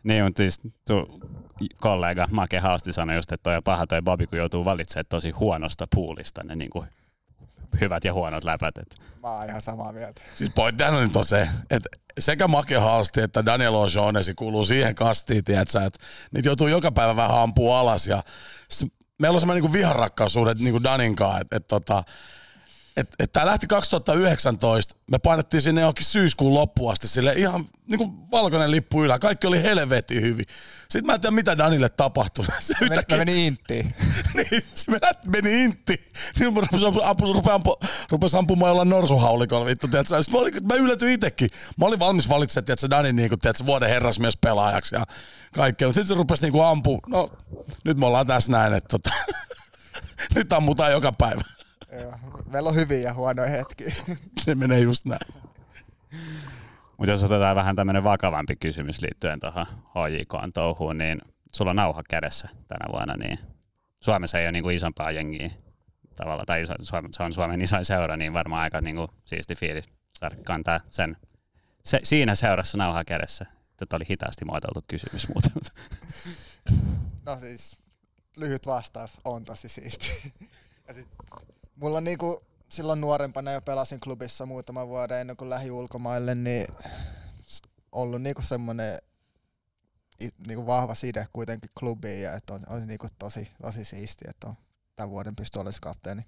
Niin, mutta siis tu kollega Make Haasti sanoi just, että toi on paha toi Bobi, kun joutuu valitsemaan tosi huonosta puulista ne niinku hyvät ja huonot läpät. Et Mä oon ihan samaa mieltä. Siis pointtihan nyt on se, että sekä Make Haalsti että Daniel O'Shaughnessy kuuluu siihen kastiin, tiedätkö, että niitä joutuu joka päivä vähän ampua alas. Ja meillä on semmoinen niin viharakkaussuhde niin Danin kanssa, että et, tota, et, et tämä lähti 2019, me painettiin sinne johonkin syyskuun loppuun asti sille ihan niin kuin valkoinen lippu ylä, kaikki oli helvetin hyvin. Sitten mä en tiedä, mitä Danille tapahtui. Se men, yhtäkkiä- mä menin inttiin. niin, se meni, meni intti. Niin mä rupesin, ampu, rupesin, ampu, rupesin ampumaan jollain norsuhaulikolla, vittu, tiedätkö? Mä, olin, mä yllätyin itsekin. Mä olin valmis valitsemaan, tiedätkö, Dani niin kuin, tiedätkö, vuoden herrasmies pelaajaksi ja kaikkea. Mutta sitten se rupesi niin ampu. No, nyt me ollaan tässä näin, että tota, nyt ammutaan joka päivä. Joo, Meillä on hyviä ja huonoja hetkiä. Se menee just näin. Mutta jos otetaan vähän tämmöinen vakavampi kysymys liittyen tuohon HJK touhuun, niin sulla on nauha kädessä tänä vuonna, niin Suomessa ei ole niinku isompaa jengiä tavalla, tai iso, se on Suomen isoin seura, niin varmaan aika niinku siisti fiilis saada kantaa sen, se, siinä seurassa nauha kädessä. Tätä oli hitaasti muotoiltu kysymys muuten. No siis, lyhyt vastaus, on tosi siisti. Ja sit, mulla on niinku, silloin nuorempana jo pelasin klubissa muutama vuoden ennen kuin lähi ulkomaille, niin ollut niinku semmoinen niinku vahva side kuitenkin klubiin ja että on, on niinku tosi, tosi siisti, että on tämän vuoden pystyy olemaan kapteeni.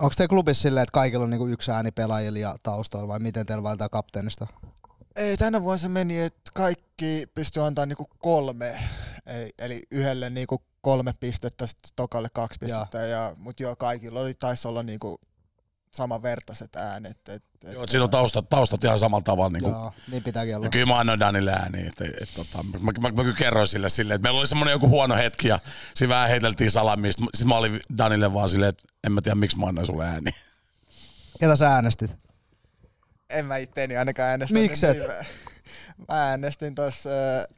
Onko te klubissa silleen, että kaikilla on niinku yksi ääni pelaajilla ja taustalla, vai miten teillä valitaan kapteenista? Ei, tänä vuonna se meni, että kaikki pystyy antaa niinku kolme, ei, eli yhdelle niinku kolme pistettä, sitten tokalle kaksi pistettä, ja, mutta joo, kaikilla oli, taisi olla niinku samanvertaiset äänet. Et, et, Joo, että siinä on taustat, taustat ihan samalla tavalla. Niin kuin, Joo, niin pitääkin olla. Ja kyllä mä annoin Danille ääniä. Että, et, tota, mä, mä, mä, mä, kyllä kerroin sille silleen, että meillä oli semmoinen joku huono hetki ja siinä vähän heiteltiin salamia. Sitten sit mä olin Danille vaan silleen, että en mä tiedä miksi mä annoin sulle ääniä. Ketä sä äänestit? En mä itteeni ainakaan äänestänyt. Mikset? Niin, mä, mä äänestin tuossa äh,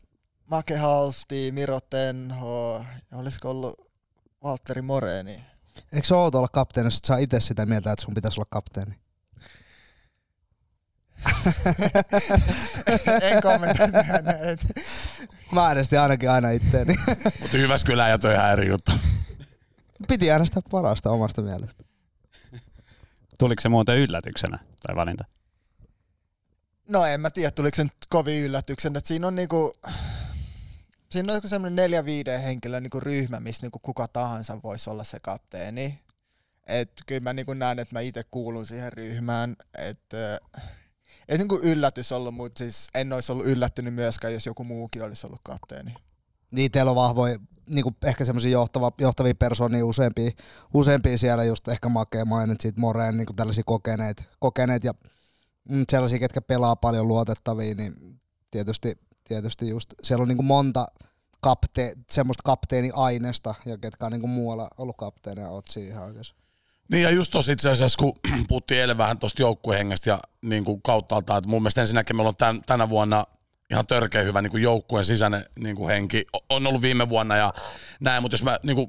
Make Halsti, Miro Tenho, ja olisiko ollut Valtteri Moreeni. Eikö se outo olla kapteeni, jos et saa itse sitä mieltä, että sun pitäisi olla kapteeni? en kommentoi näitä. Mä äänestin ainakin aina itteeni. Mutta Jyväskylä ja toi ihan eri juttu. Piti äänestää parasta omasta mielestä. Tuliko se muuten yllätyksenä tai valinta? No en mä tiedä, tuliko se nyt kovin yllätyksen, että siinä on niinku, siinä on semmoinen neljä viiden henkilön niinku ryhmä, missä niinku kuka tahansa voisi olla se kapteeni. Et kyllä mä niinku näen, että mä itse kuulun siihen ryhmään, että ei niinku yllätys ollut, mutta siis en olisi ollut yllättynyt myöskään, jos joku muukin olisi ollut kapteeni. niin teillä on vahvoja, niin kuin ehkä semmoisia johtava, johtavia persoonia useampia, useampia siellä, just ehkä Makea mainitsit, Moreen, niin kuin tällaisia kokeneet, kokeneet ja mm, sellaisia, ketkä pelaa paljon luotettavia, niin tietysti, tietysti just siellä on niin kuin monta kapte, semmoista kapteeniaineesta, ja ketkä on niin kuin muualla ollut kapteeneja, oot siihen oikeassa. Niin ja just tuossa itse asiassa, kun puhuttiin eilen vähän tuosta joukkuehengestä ja niin kuin kauttaaltaan, että mun mielestä ensinnäkin meillä on tän, tänä vuonna ihan törkeä hyvä niin kuin joukkueen sisäinen niin kuin henki. On ollut viime vuonna ja näin, mutta jos mä niin kuin,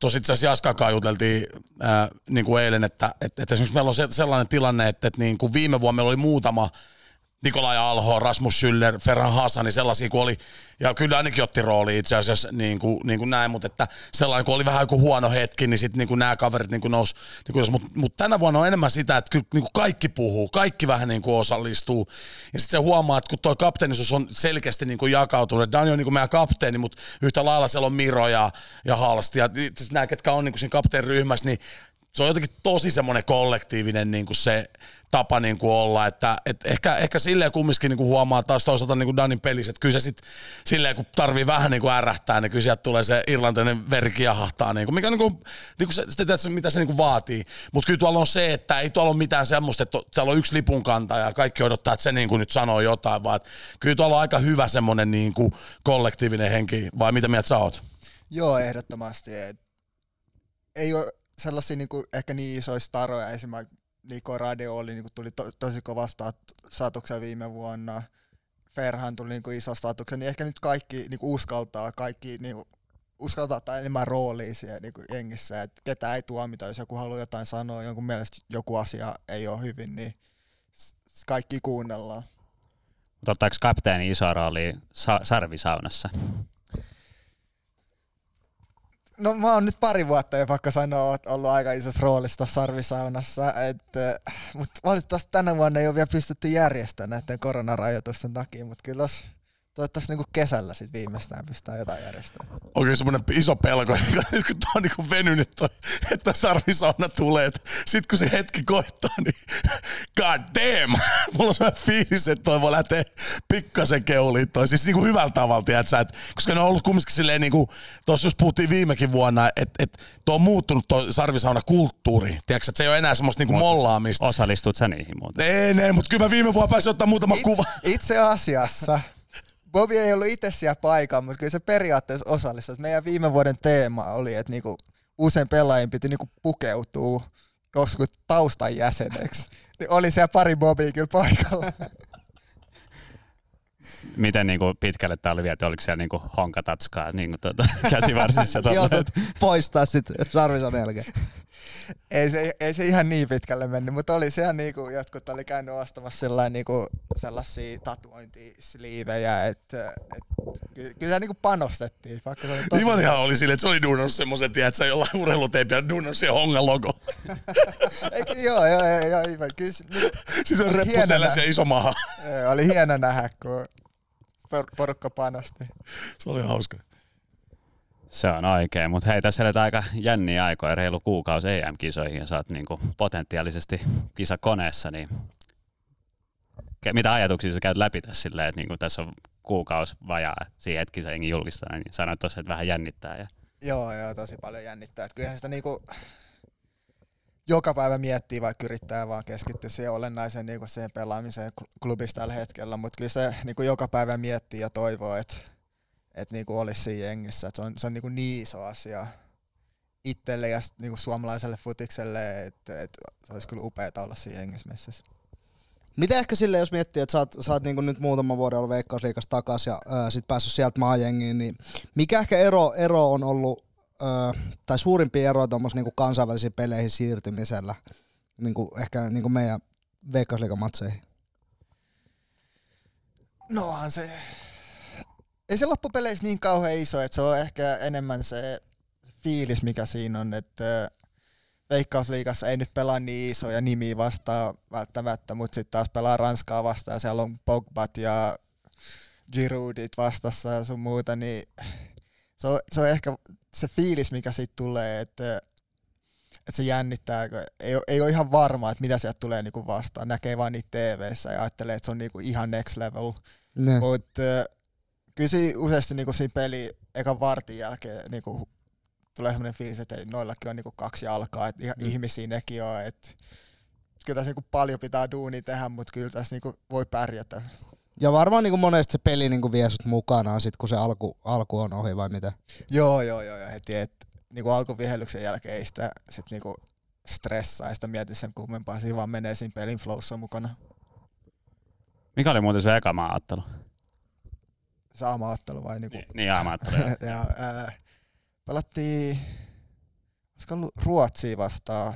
tuossa itse asiassa Jaskakaan juteltiin ää, niin kuin eilen, että, että, että esimerkiksi meillä on se, sellainen tilanne, että, että niin kuin viime vuonna meillä oli muutama Nikolai Alho, Rasmus Schüller, Ferran Hassani, sellaisia kuin oli, ja kyllä ainakin otti rooli itse asiassa niin kuin, niin kuin näin, mutta että sellainen, kun oli vähän joku huono hetki, niin sitten niin nämä kaverit niin kuin nousi, niin kuin, mutta, mutta tänä vuonna on enemmän sitä, että kyllä niin kuin kaikki puhuu, kaikki vähän niin kuin osallistuu, ja sitten se huomaa, että kun tuo kapteenisuus on selkeästi niin kuin jakautunut, Dani on niin kuin meidän kapteeni, mutta yhtä lailla siellä on Miro ja, ja Halsti, ja nämä, ketkä on niin kuin siinä kapteeniryhmässä, niin se on jotenkin tosi semmoinen kollektiivinen niin kuin se tapa niin kuin olla, että et ehkä, ehkä silleen kumminkin niin kuin huomaa taas toisaalta niin kuin Danin pelissä, että kyllä se sitten silleen kun tarvii vähän niin kuin ärähtää, niin kyllä sieltä tulee se irlantainen veri kiahahtaa, niin kuin, mikä niin kuin, niin kuin se, se, mitä se niin kuin vaatii. Mutta kyllä tuolla on se, että ei tuolla ole mitään semmoista, että täällä on yksi lipunkanta ja kaikki odottaa, että se niin kuin nyt sanoo jotain, vaan kyllä tuolla on aika hyvä semmoinen niin kuin kollektiivinen henki, vai mitä mieltä sä oot? Joo, ehdottomasti. Ei ole sellaisia niin kuin, ehkä niin isoja staroja, esimerkiksi Niko Radio oli, niin kuin, tuli to, tosi kovasta statuksella viime vuonna, Ferhan tuli niin kuin, iso statuksen, niin ehkä nyt kaikki niin kuin, uskaltaa, kaikki niin kuin, uskaltaa ottaa enemmän roolia siellä niin kuin, jengissä, että ketä ei tuomita, jos joku haluaa jotain sanoa, jonkun mielestä joku asia ei ole hyvin, niin kaikki kuunnellaan. Mutta ottaako kapteeni iso rooli sa- sarvisaunassa? No mä oon nyt pari vuotta jo pakko sanoa, ollut aika isossa roolissa sarvisaunassa, mutta valitettavasti tänä vuonna ei ole vielä pystytty järjestämään näiden koronarajoitusten takia, mutta kyllä jos toivottavasti niinku kesällä sit viimeistään pistää jotain järjestämään. Oikein semmoinen iso pelko, nyt kun tuo on niinku venynyt toi, että sarvisauna tulee, sit kun se hetki koittaa, niin god damn, mulla on semmoinen fiilis, että toi voi lähteä pikkasen keuliin toi, siis niinku hyvällä tavalla, tiedätkö, että, koska ne on ollut kumminkin silleen niinku, tuossa just puhuttiin viimekin vuonna, että et, tuo on muuttunut tuo sarvisauna kulttuuri, tiedätkö, että se ei ole enää semmoista niinku mollaamista. Osallistut sä niihin muuten? Ei, ei, mutta kyllä mä viime vuonna pääsin ottaa muutama itse, kuva. Itse asiassa Bobi ei ollut itse siellä paikalla, mutta kyllä se periaatteessa osallistui. Meidän viime vuoden teema oli, että niinku usein pelaajien piti niinku pukeutua joskus taustan jäseneksi. Niin oli siellä pari Bobia kyllä paikalla. Miten niin kuin pitkälle tämä oli viety? Oliko siellä niin kuin honkatatskaa niin kuin tuota, käsivarsissa? Joo, poistaa sitten sarvisen jälkeen ei, se, ei se ihan niin pitkälle mennyt, mutta oli siellä niinku, jotkut oli käynyt ostamassa sellainen, niinku, sellaisia tatuointisliivejä, että et, kyllä se niinku panostettiin. Vaikka se tosi Ivanihan oli silleen, että se oli duunannut semmoisen, että sä jollain urheiluteipiä duunannut siihen hongan logo. joo, joo, joo, joo, joo kyllä se, niinku, siis on reppu se iso maha. oli hieno nähdä, kun porukka panosti. Se oli hauska. Se on oikein, mutta hei, tässä eletään aika jänniä aikoja, reilu kuukausi EM-kisoihin ja sä oot niinku potentiaalisesti kisakoneessa, niin mitä ajatuksia sä käyt läpi tässä silleen, että niinku tässä on kuukausi vajaa siihen, että kisa julkistaa, niin sanoit tuossa, että vähän jännittää. Ja... Joo, joo, tosi paljon jännittää. Että kyllähän sitä niinku joka päivä miettii, vaikka yrittää vaan keskittyä siihen olennaiseen niinku siihen pelaamiseen klubista tällä hetkellä, mutta kyllä se niinku joka päivä miettii ja toivoo, että että niinku olisi siinä jengissä. Et se on, se on niinku niin iso asia itselle ja niinku suomalaiselle futikselle, että et se olisi kyllä upeaa olla siinä jengissä messissä. Miten ehkä sille, jos miettii, että sä oot, sä oot niin nyt muutama vuoden ollut Veikkausliikassa takaisin ja ää, sit päässyt sieltä maajengiin, niin mikä ehkä ero, ero on ollut, ää, tai suurimpia eroja tuommoisen niin kansainvälisiin peleihin siirtymisellä, niin kuin ehkä niin kuin meidän Veikkausliikamatseihin? Nohan se, ei se loppupeleissä niin kauhean iso, että se on ehkä enemmän se fiilis, mikä siinä on, että Veikkausliigassa ei nyt pelaa niin isoja nimiä vastaan välttämättä, mutta sitten taas pelaa Ranskaa vastaan ja siellä on Pogbat ja Giroudit vastassa ja sun muuta, niin se on, se on ehkä se fiilis, mikä siitä tulee, että, että se jännittää, ei, ei ole ihan varma, että mitä sieltä tulee niinku vastaan. Näkee vaan niitä tv ja ajattelee, että se on niinku ihan next level. Mutta kyllä siinä useasti niinku siinä peli ekan vartin jälkeen niinku, tulee sellainen fiilis, että noillakin on niinku kaksi jalkaa, että ihan mm. ihmisiä nekin on, että kyllä tässä niinku paljon pitää duunia tehdä, mutta kyllä tässä niinku voi pärjätä. Ja varmaan niin kuin monesti se peli niin kuin vie sut mukanaan sit, kun se alku, alku on ohi vai mitä? Joo, joo, joo, ja heti, että niinku alkuvihellyksen jälkeen ei sitä sit niinku stressaa, ja sitä mieti sen kummempaa, siinä vaan menee siinä pelin flowssa mukana. Mikä oli muuten se eka maaottelu? Sama ottelu vai niinku? Niin, niin maaottelu. ja, ää, pelattiin, olisiko ollut Ruotsia vastaan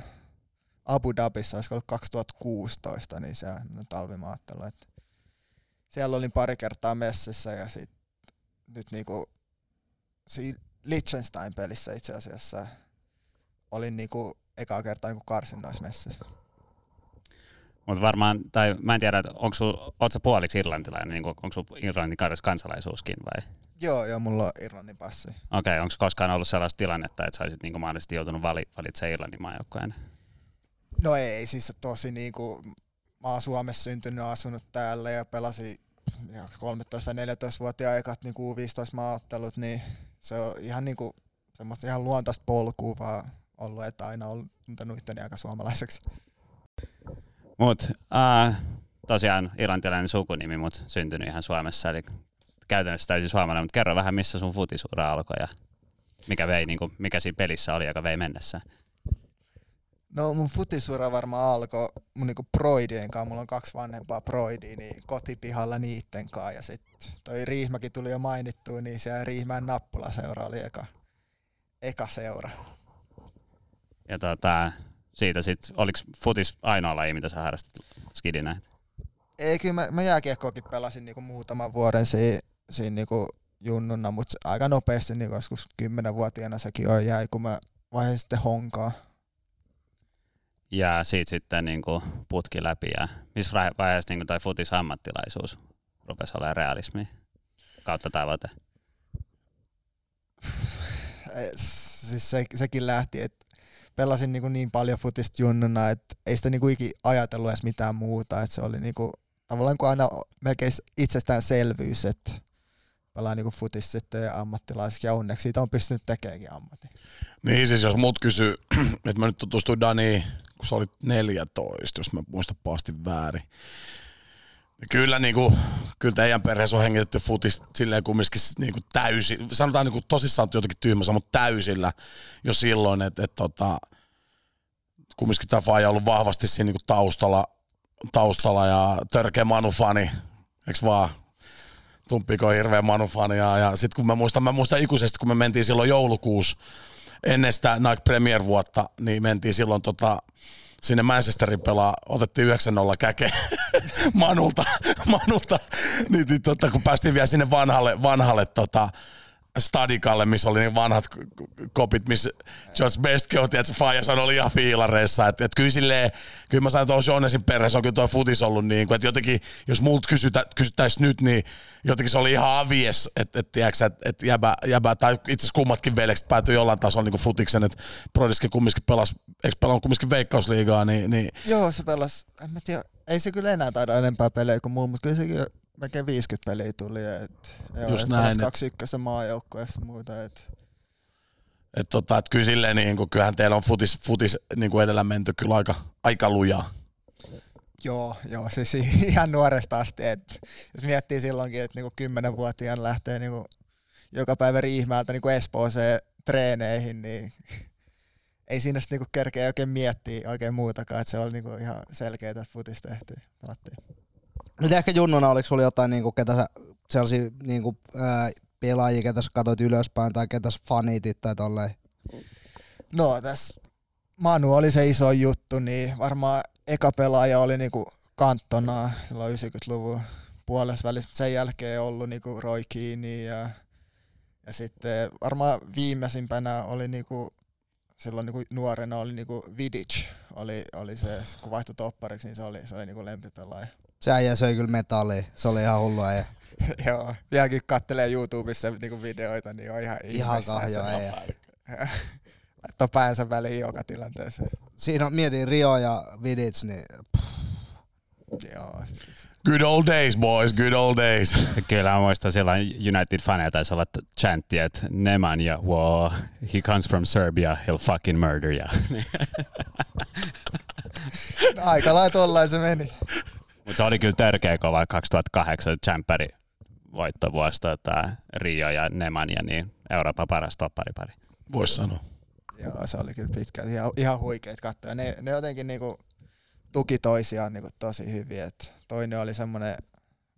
Abu Dhabissa, olisiko ollut 2016, niin se on talvimaattelu. Että siellä olin pari kertaa messissä ja sit nyt niinku siinä Liechtenstein-pelissä itse asiassa olin niinku ekaa kertaa niinku karsinnoissa messissä. Mutta varmaan, tai mä en tiedä, onko sul, sä puoliksi irlantilainen, niin onko sulla Irlannin kansalaisuuskin vai? Joo, joo, mulla on Irlannin passi. Okei, okay, onko koskaan ollut sellaista tilannetta, että sä olisit niin mahdollisesti joutunut vali, valitsemaan Irlannin maajoukkojen? No ei, siis tosi niinku, mä oon Suomessa syntynyt, asunut täällä ja pelasin 13-14-vuotiaan ekat niinku 15 maaottelut, niin se on ihan niinku semmoista ihan luontaista polkua vaan ollut, että aina on tuntenut itteni aika suomalaiseksi. Mut äh, tosiaan irlantilainen sukunimi, mutta syntynyt ihan Suomessa, eli käytännössä täysin suomalainen, mutta kerro vähän, missä sun futisura alkoi ja mikä, vei, niin kuin, mikä siinä pelissä oli, joka vei mennessä. No mun futisura varmaan alkoi mun niinku proidien kanssa, mulla on kaksi vanhempaa proidia, niin kotipihalla niitten kanssa. Ja sitten toi Riihmäkin tuli jo mainittua, niin se Riihmään nappulaseura oli eka, eka seura. Ja tota, siitä sitten, oliko futis ainoa laji, mitä sä harrastit skidinä? Ei, kyllä mä, mä jääkiekkoakin pelasin niinku muutaman vuoden siinä, siinä niinku junnuna, mutta aika nopeasti, niinku joskus kymmenenvuotiaana sekin on jäi, kun mä vaihdin sitten honkaa ja siitä sitten niin kuin putki läpi. Ja missä vaiheessa niin kuin toi futis ammattilaisuus rupesi olemaan realismi kautta tavoite? siis se, sekin lähti, että pelasin niin, kuin niin paljon futista junnuna, että ei sitä niin kuin ikin ajatellut edes mitään muuta. Että se oli niin kuin, tavallaan kuin aina melkein itsestäänselvyys, että pelaa niin futista sitten ammattilaiseksi ja onneksi siitä on pystynyt tekemäänkin ammatin. Niin siis jos mut kysyy, että mä nyt tutustuin Dani kun sä olit 14, jos mä muistan paasti väärin. Kyllä, niin kuin, kyllä teidän perheessä on hengitetty futis silleen kumminkin niin kuin täysin, sanotaan niin kuin tosissaan jotenkin tyhmä, mutta täysillä jo silloin, että, että tota, kumminkin tämä faija on ollut vahvasti siinä niin kuin taustalla, taustalla ja törkeä manufani, eikö vaan? Tumppiko hirveä manufani ja, ja sitten kun mä muistan, mä muistan ikuisesti, kun me mentiin silloin joulukuussa ennen sitä Nike Premier vuotta, niin mentiin silloin tota, sinne Manchesterin pelaa, otettiin 9-0 käke Manulta, Manulta. Niin, niin, tota, kun päästiin vielä sinne vanhalle, vanhalle tota, stadikalle, missä oli niin vanhat kopit, missä George Best kehotti, että Faija sanoi oli ihan fiilareissa. Että, että kyllä silleen, kyllä mä sanon, että Jonesin perheessä on kyllä tuo futis ollut niin kuin, että jotenkin, jos multa kysytä, kysyttäisiin nyt, niin jotenkin se oli ihan avies, että, että, että, että, että jäbä, jäbä, tai itse asiassa kummatkin veljekset päätyi jollain tasolla niin futiksen, että Brodiski kumminkin pelasi, eikö pelannut kumminkin veikkausliigaa, niin, niin... Joo, se pelasi, en mä tiedä, ei se kyllä enää taida enempää pelejä kuin muu, mutta kyllä sekin melkein 50 peliä tuli. Et, joo, Just et näin. Kaksi ykkösen maajoukkueessa ja muita. Et. Et tota, et kyllä silleen, niin kuin, kyllähän teillä on futis, futis niin kuin edellä menty kyllä aika, aika lujaa. Joo, joo, siis ihan nuoresta asti. Et, jos miettii silloinkin, että niinku kymmenenvuotiaan lähtee niinku joka päivä Riihmäältä niinku Espooseen treeneihin, niin ei siinä sitten niinku kerkeä oikein miettiä oikein muutakaan, että se oli niinku ihan selkeää, että futis tehtiin, pelattiin. Nyt ehkä junnuna, oliko sulla jotain, niinku, ketä sä, sellaisia niinku, ää, pelaajia, ketä sä katsoit ylöspäin tai ketä sä fanitit tai tolleen? No tässä Manu oli se iso juttu, niin varmaan eka pelaaja oli niinku Kantona silloin 90-luvun puolessa välissä, mutta sen jälkeen ollut niinku Roy Keane ja, ja sitten varmaan viimeisimpänä oli niinku, silloin niinku nuorena oli niinku Vidic, oli, oli se, kun vaihtui toppariksi, niin se oli, se oli niinku lempipelaaja. Se äijä söi kyllä metallia. Se oli ihan hullua. Ja... Joo, vieläkin kattelee YouTubessa niinku videoita, niin on ihan Ihan kahjo äijä. Laittaa päänsä väliin joka tilanteeseen. Siinä on, mietin Rio ja Vidic, niin... Joo. Good old days, boys, good old days. Kyllä mä muistan silloin United-faneja taisi olla chantti, että Nemanja, wow, he comes from Serbia, he'll fucking murder ya. Aika lailla tollain se meni. Mutta se oli kyllä törkeä kova 2008 Championi voittovuosi tota, Rio ja Nemanja, niin Euroopan paras topparipari. Voisi sanoa. Joo, se oli kyllä pitkä. Ihan, ihan huikeet katsoa. Ne, ne jotenkin niinku tuki toisiaan niinku tosi hyvin. Et toinen oli semmoinen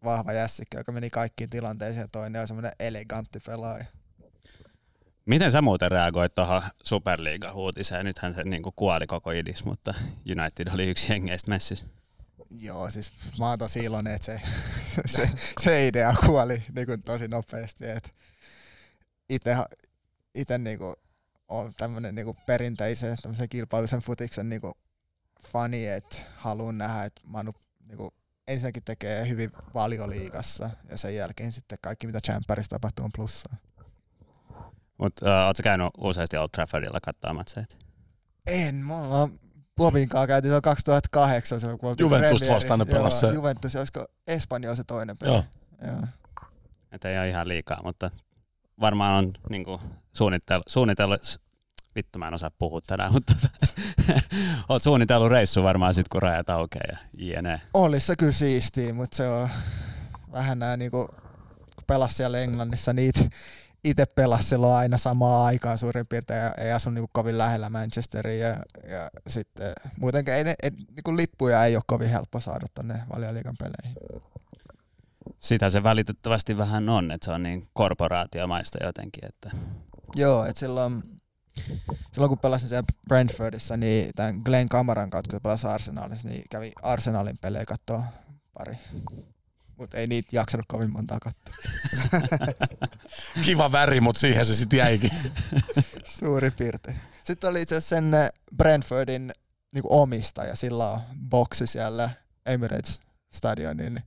vahva jässikkä, joka meni kaikkiin tilanteisiin, ja toinen oli semmoinen elegantti pelaaja. Miten sä muuten reagoit tuohon Superliiga-uutiseen? Nythän se niin kuoli koko idis, mutta United oli yksi jengeistä messissä. Joo, siis mä oon tosi iloinen, että se, se, se idea kuoli niin kuin tosi nopeasti. Et ite, ite niin kuin on tämmöinen niin kuin perinteisen tämmöisen kilpailuisen futiksen niin kuin fani, että haluan nähdä, että Manu niin kuin ensinnäkin tekee hyvin valioliigassa ja sen jälkeen sitten kaikki mitä Champerissa tapahtuu on plussaa. Mutta uh, ootko käynyt useasti Old Traffordilla katsoa matseja? En, mulla Bobin kanssa käytiin se 2008, se kun Juventus vastaan ne pelasi Juventus, olisiko Espanja se toinen peli. Joo. Joo. Että ei ole ihan liikaa, mutta varmaan on niinku, suunnittelu, suunnitellut, vittu mä en osaa puhua tänään, mutta oot suunnitellut reissu varmaan sit kun rajat aukeaa ja jne. Olisi se kyllä siistiä, mutta se on vähän nää niinku, kun pelas siellä Englannissa, niitä itse pelasi silloin aina samaan aikaan suurin piirtein ja ei asu niinku kovin lähellä Manchesteria ja, ja sitten muutenkin ei, ne, ei, niinku lippuja ei ole kovin helppo saada tonne valioliikan peleihin. Sitä se välitettävästi vähän on, että se on niin korporaatiomaista jotenkin. Että... Joo, että silloin, silloin kun pelasin siellä Brentfordissa, niin tämän Glenn Kamaran kautta, kun pelasin Arsenalissa, niin kävi Arsenalin pelejä katsoa pari. Mutta ei niitä jaksanut kovin montaa katsoa. Kiva väri, mutta siihen se sitten jäikin. Suuri piirtein. Sitten oli itse asiassa sen eh, Brentfordin niin omistaja, sillä on boksi siellä Emirates Stadionin,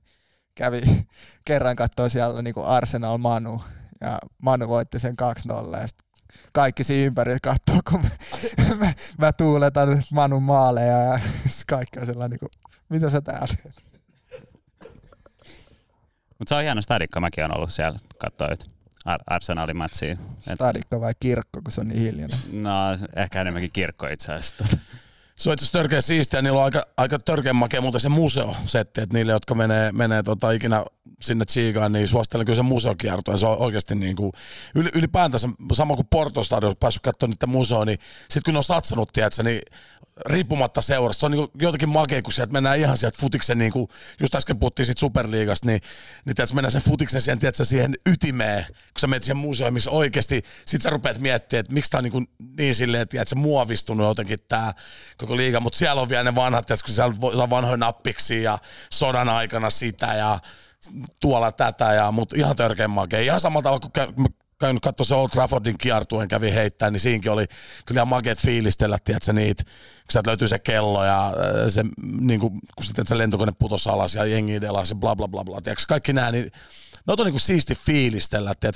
kävi kerran katsoa siellä niin Arsenal Manu, ja Manu voitti sen 2-0, ja kaikki siinä ympäri katsoo, kun mä, mä, mä tuuletan Manun maaleja, ja kaikki on sellainen, niin kuin, mitä sä täällä? Mutta se on hieno stadikka, mäkin olen ollut siellä katsoa Ar- Arsenalin matsia. Stadikka vai kirkko, kun se on niin hiljainen? No, ehkä enemmänkin kirkko itse asiassa. Se on itse törkeä siistiä, niillä on aika, aika törkeä makea muuten se museosetti, että niille, jotka menee, menee tota, ikinä sinne Tsiigaan, niin suosittelen kyllä se museokierto. Se on oikeasti niin kuin, ylipäätänsä sama kuin Portostadion, päässyt katsomaan niitä museoa, niin sitten kun ne on satsannut, tiedätkö, niin riippumatta seurasta. Se on niin jotenkin makea, kun sieltä mennään ihan sieltä futiksen, niin kuin just äsken puhuttiin siitä Superliigasta, niin, niin tiedätkö, mennään sen futiksen siihen, tiedätkö, siihen ytimeen, kun sä menet siihen museoon, missä oikeasti, sit sä rupeat miettimään, että miksi tää on niin, kuin niin silleen, että tiedätkö, muovistunut jotenkin tää koko liiga, mutta siellä on vielä ne vanhat, tiedätkö, kun siellä on vanhoja nappiksi ja sodan aikana sitä ja tuolla tätä, ja, mutta ihan törkeän makea. Ihan samalla tavalla kuin käynyt katsoa se Old Traffordin kiertuen, kävi heittämään, niin siinäkin oli kyllä makeet fiilistellä, tiedätkö, niitä, kun sieltä löytyy se kello ja äh, se, niin kuin, kun sitten se lentokone putosi alas ja jengi delasi bla bla bla bla, tiedätkö, kaikki nämä, niin No on niinku siisti fiilistellä, että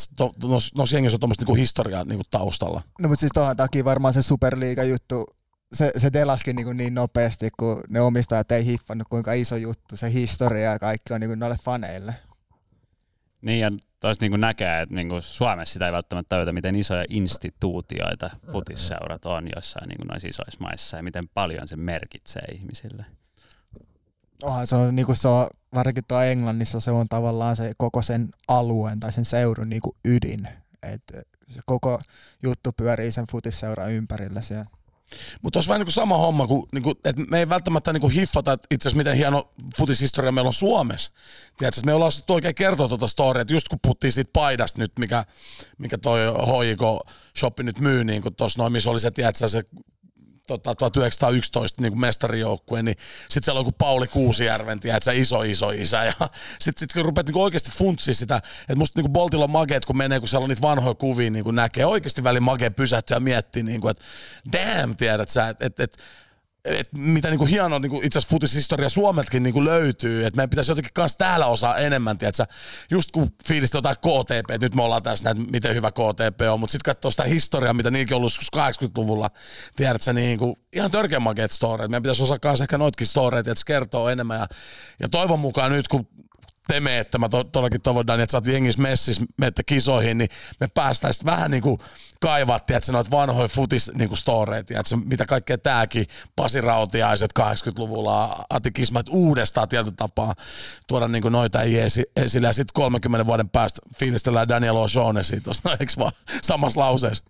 noissa jengissä on tuommoista niinku historiaa niinku taustalla. No mutta siis tuohon takia varmaan se Superliiga juttu, se, se delaskin niin, niin nopeasti, kun ne omistajat ei hiffannut, kuinka iso juttu se historia ja kaikki on niin noille faneille. Niin, ja toista niin näkee, että niin Suomessa sitä ei välttämättä tajuta, miten isoja instituutioita futisseurat on jossain niin noissa isoissa maissa ja miten paljon se merkitsee ihmisille. Onhan se on, niin kuin se on, varsinkin tuo Englannissa se on tavallaan se koko sen alueen tai sen seudun niin kuin ydin. Et se koko juttu pyörii sen futisseuran ympärillä siellä. Mutta olisi vähän niin kuin sama homma, kuin, niin kuin, että me ei välttämättä niin kuin hiffata itse asiassa miten hieno futishistoria meillä on Suomessa. Tiedätkö, että me ollaan sitten oikein kertoa tuota storya, että just kun puhuttiin siitä paidasta nyt, mikä, mikä toi hoiko shoppi nyt myy, niin kuin tuossa noin, missä oli se, tiedätkö, se tota, 1911 niin mestarijoukkue, niin sitten siellä on joku Pauli Kuusijärven, tiedätkö, iso iso isä, ja sitten sit, kun rupeat niin oikeasti funtsia sitä, että musta niin Boltilla on makeet, kun menee, kun siellä on niitä vanhoja kuvia, niin näkee oikeasti välin makea pysähtyä ja miettiä, niin kuin, että damn, tiedät sä, että et, et, et mitä niinku hienoa niinku itse asiassa futishistoria Suomeltakin niinku löytyy, että meidän pitäisi jotenkin kanssa täällä osaa enemmän, tiedätkö? just kun fiilistä jotain KTP, että nyt me ollaan tässä näin, miten hyvä KTP on, mutta sitten katsoo sitä historiaa, mitä niinkin on ollut 80-luvulla, tiedätkö, niin kuin, ihan törkeän makeat storeet. Meidän pitäisi osaa kanssa ehkä noitkin storeet, että kertoo enemmän ja, ja toivon mukaan nyt, kun te meette, mä to, todellakin toivon, että sä oot jengissä messissä, menette kisoihin, niin me päästään sitten vähän niin kuin kaivaa, tiedätkö, noita vanhoja futis niin kuin storeita, tiedätkö, mitä kaikkea tääkin, Pasi Rautiaiset 80-luvulla, Ati Kismat uudestaan tietyllä tapaa tuoda niin kuin noita esille, ja sitten 30 vuoden päästä fiilistellään Daniel O'Shaughnessy tuossa, no eikö vaan samassa lauseessa?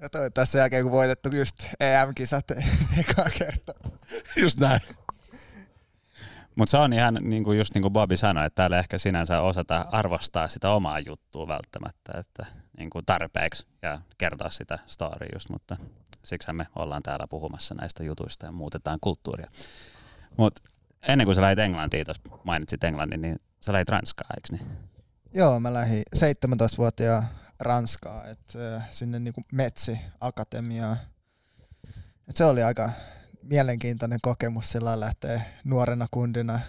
Ja toi, tässä jälkeen, kun voitettu just EM-kisat ekaa kertaa. Just näin. Mutta se on ihan niin kuin just niin kuin Bobby sanoi, että täällä ehkä sinänsä osata arvostaa sitä omaa juttua välttämättä että niin kuin tarpeeksi ja kertoa sitä story just, mutta siksi me ollaan täällä puhumassa näistä jutuista ja muutetaan kulttuuria. Mutta ennen kuin sä lähit Englantiin, tuossa mainitsit Englannin, niin sä lähit Ranskaa, eikö niin? Joo, mä lähdin 17-vuotiaan Ranskaa, että sinne niinku Metsi Akatemiaan. Et se oli aika mielenkiintoinen kokemus sillä lähtee nuorena kundina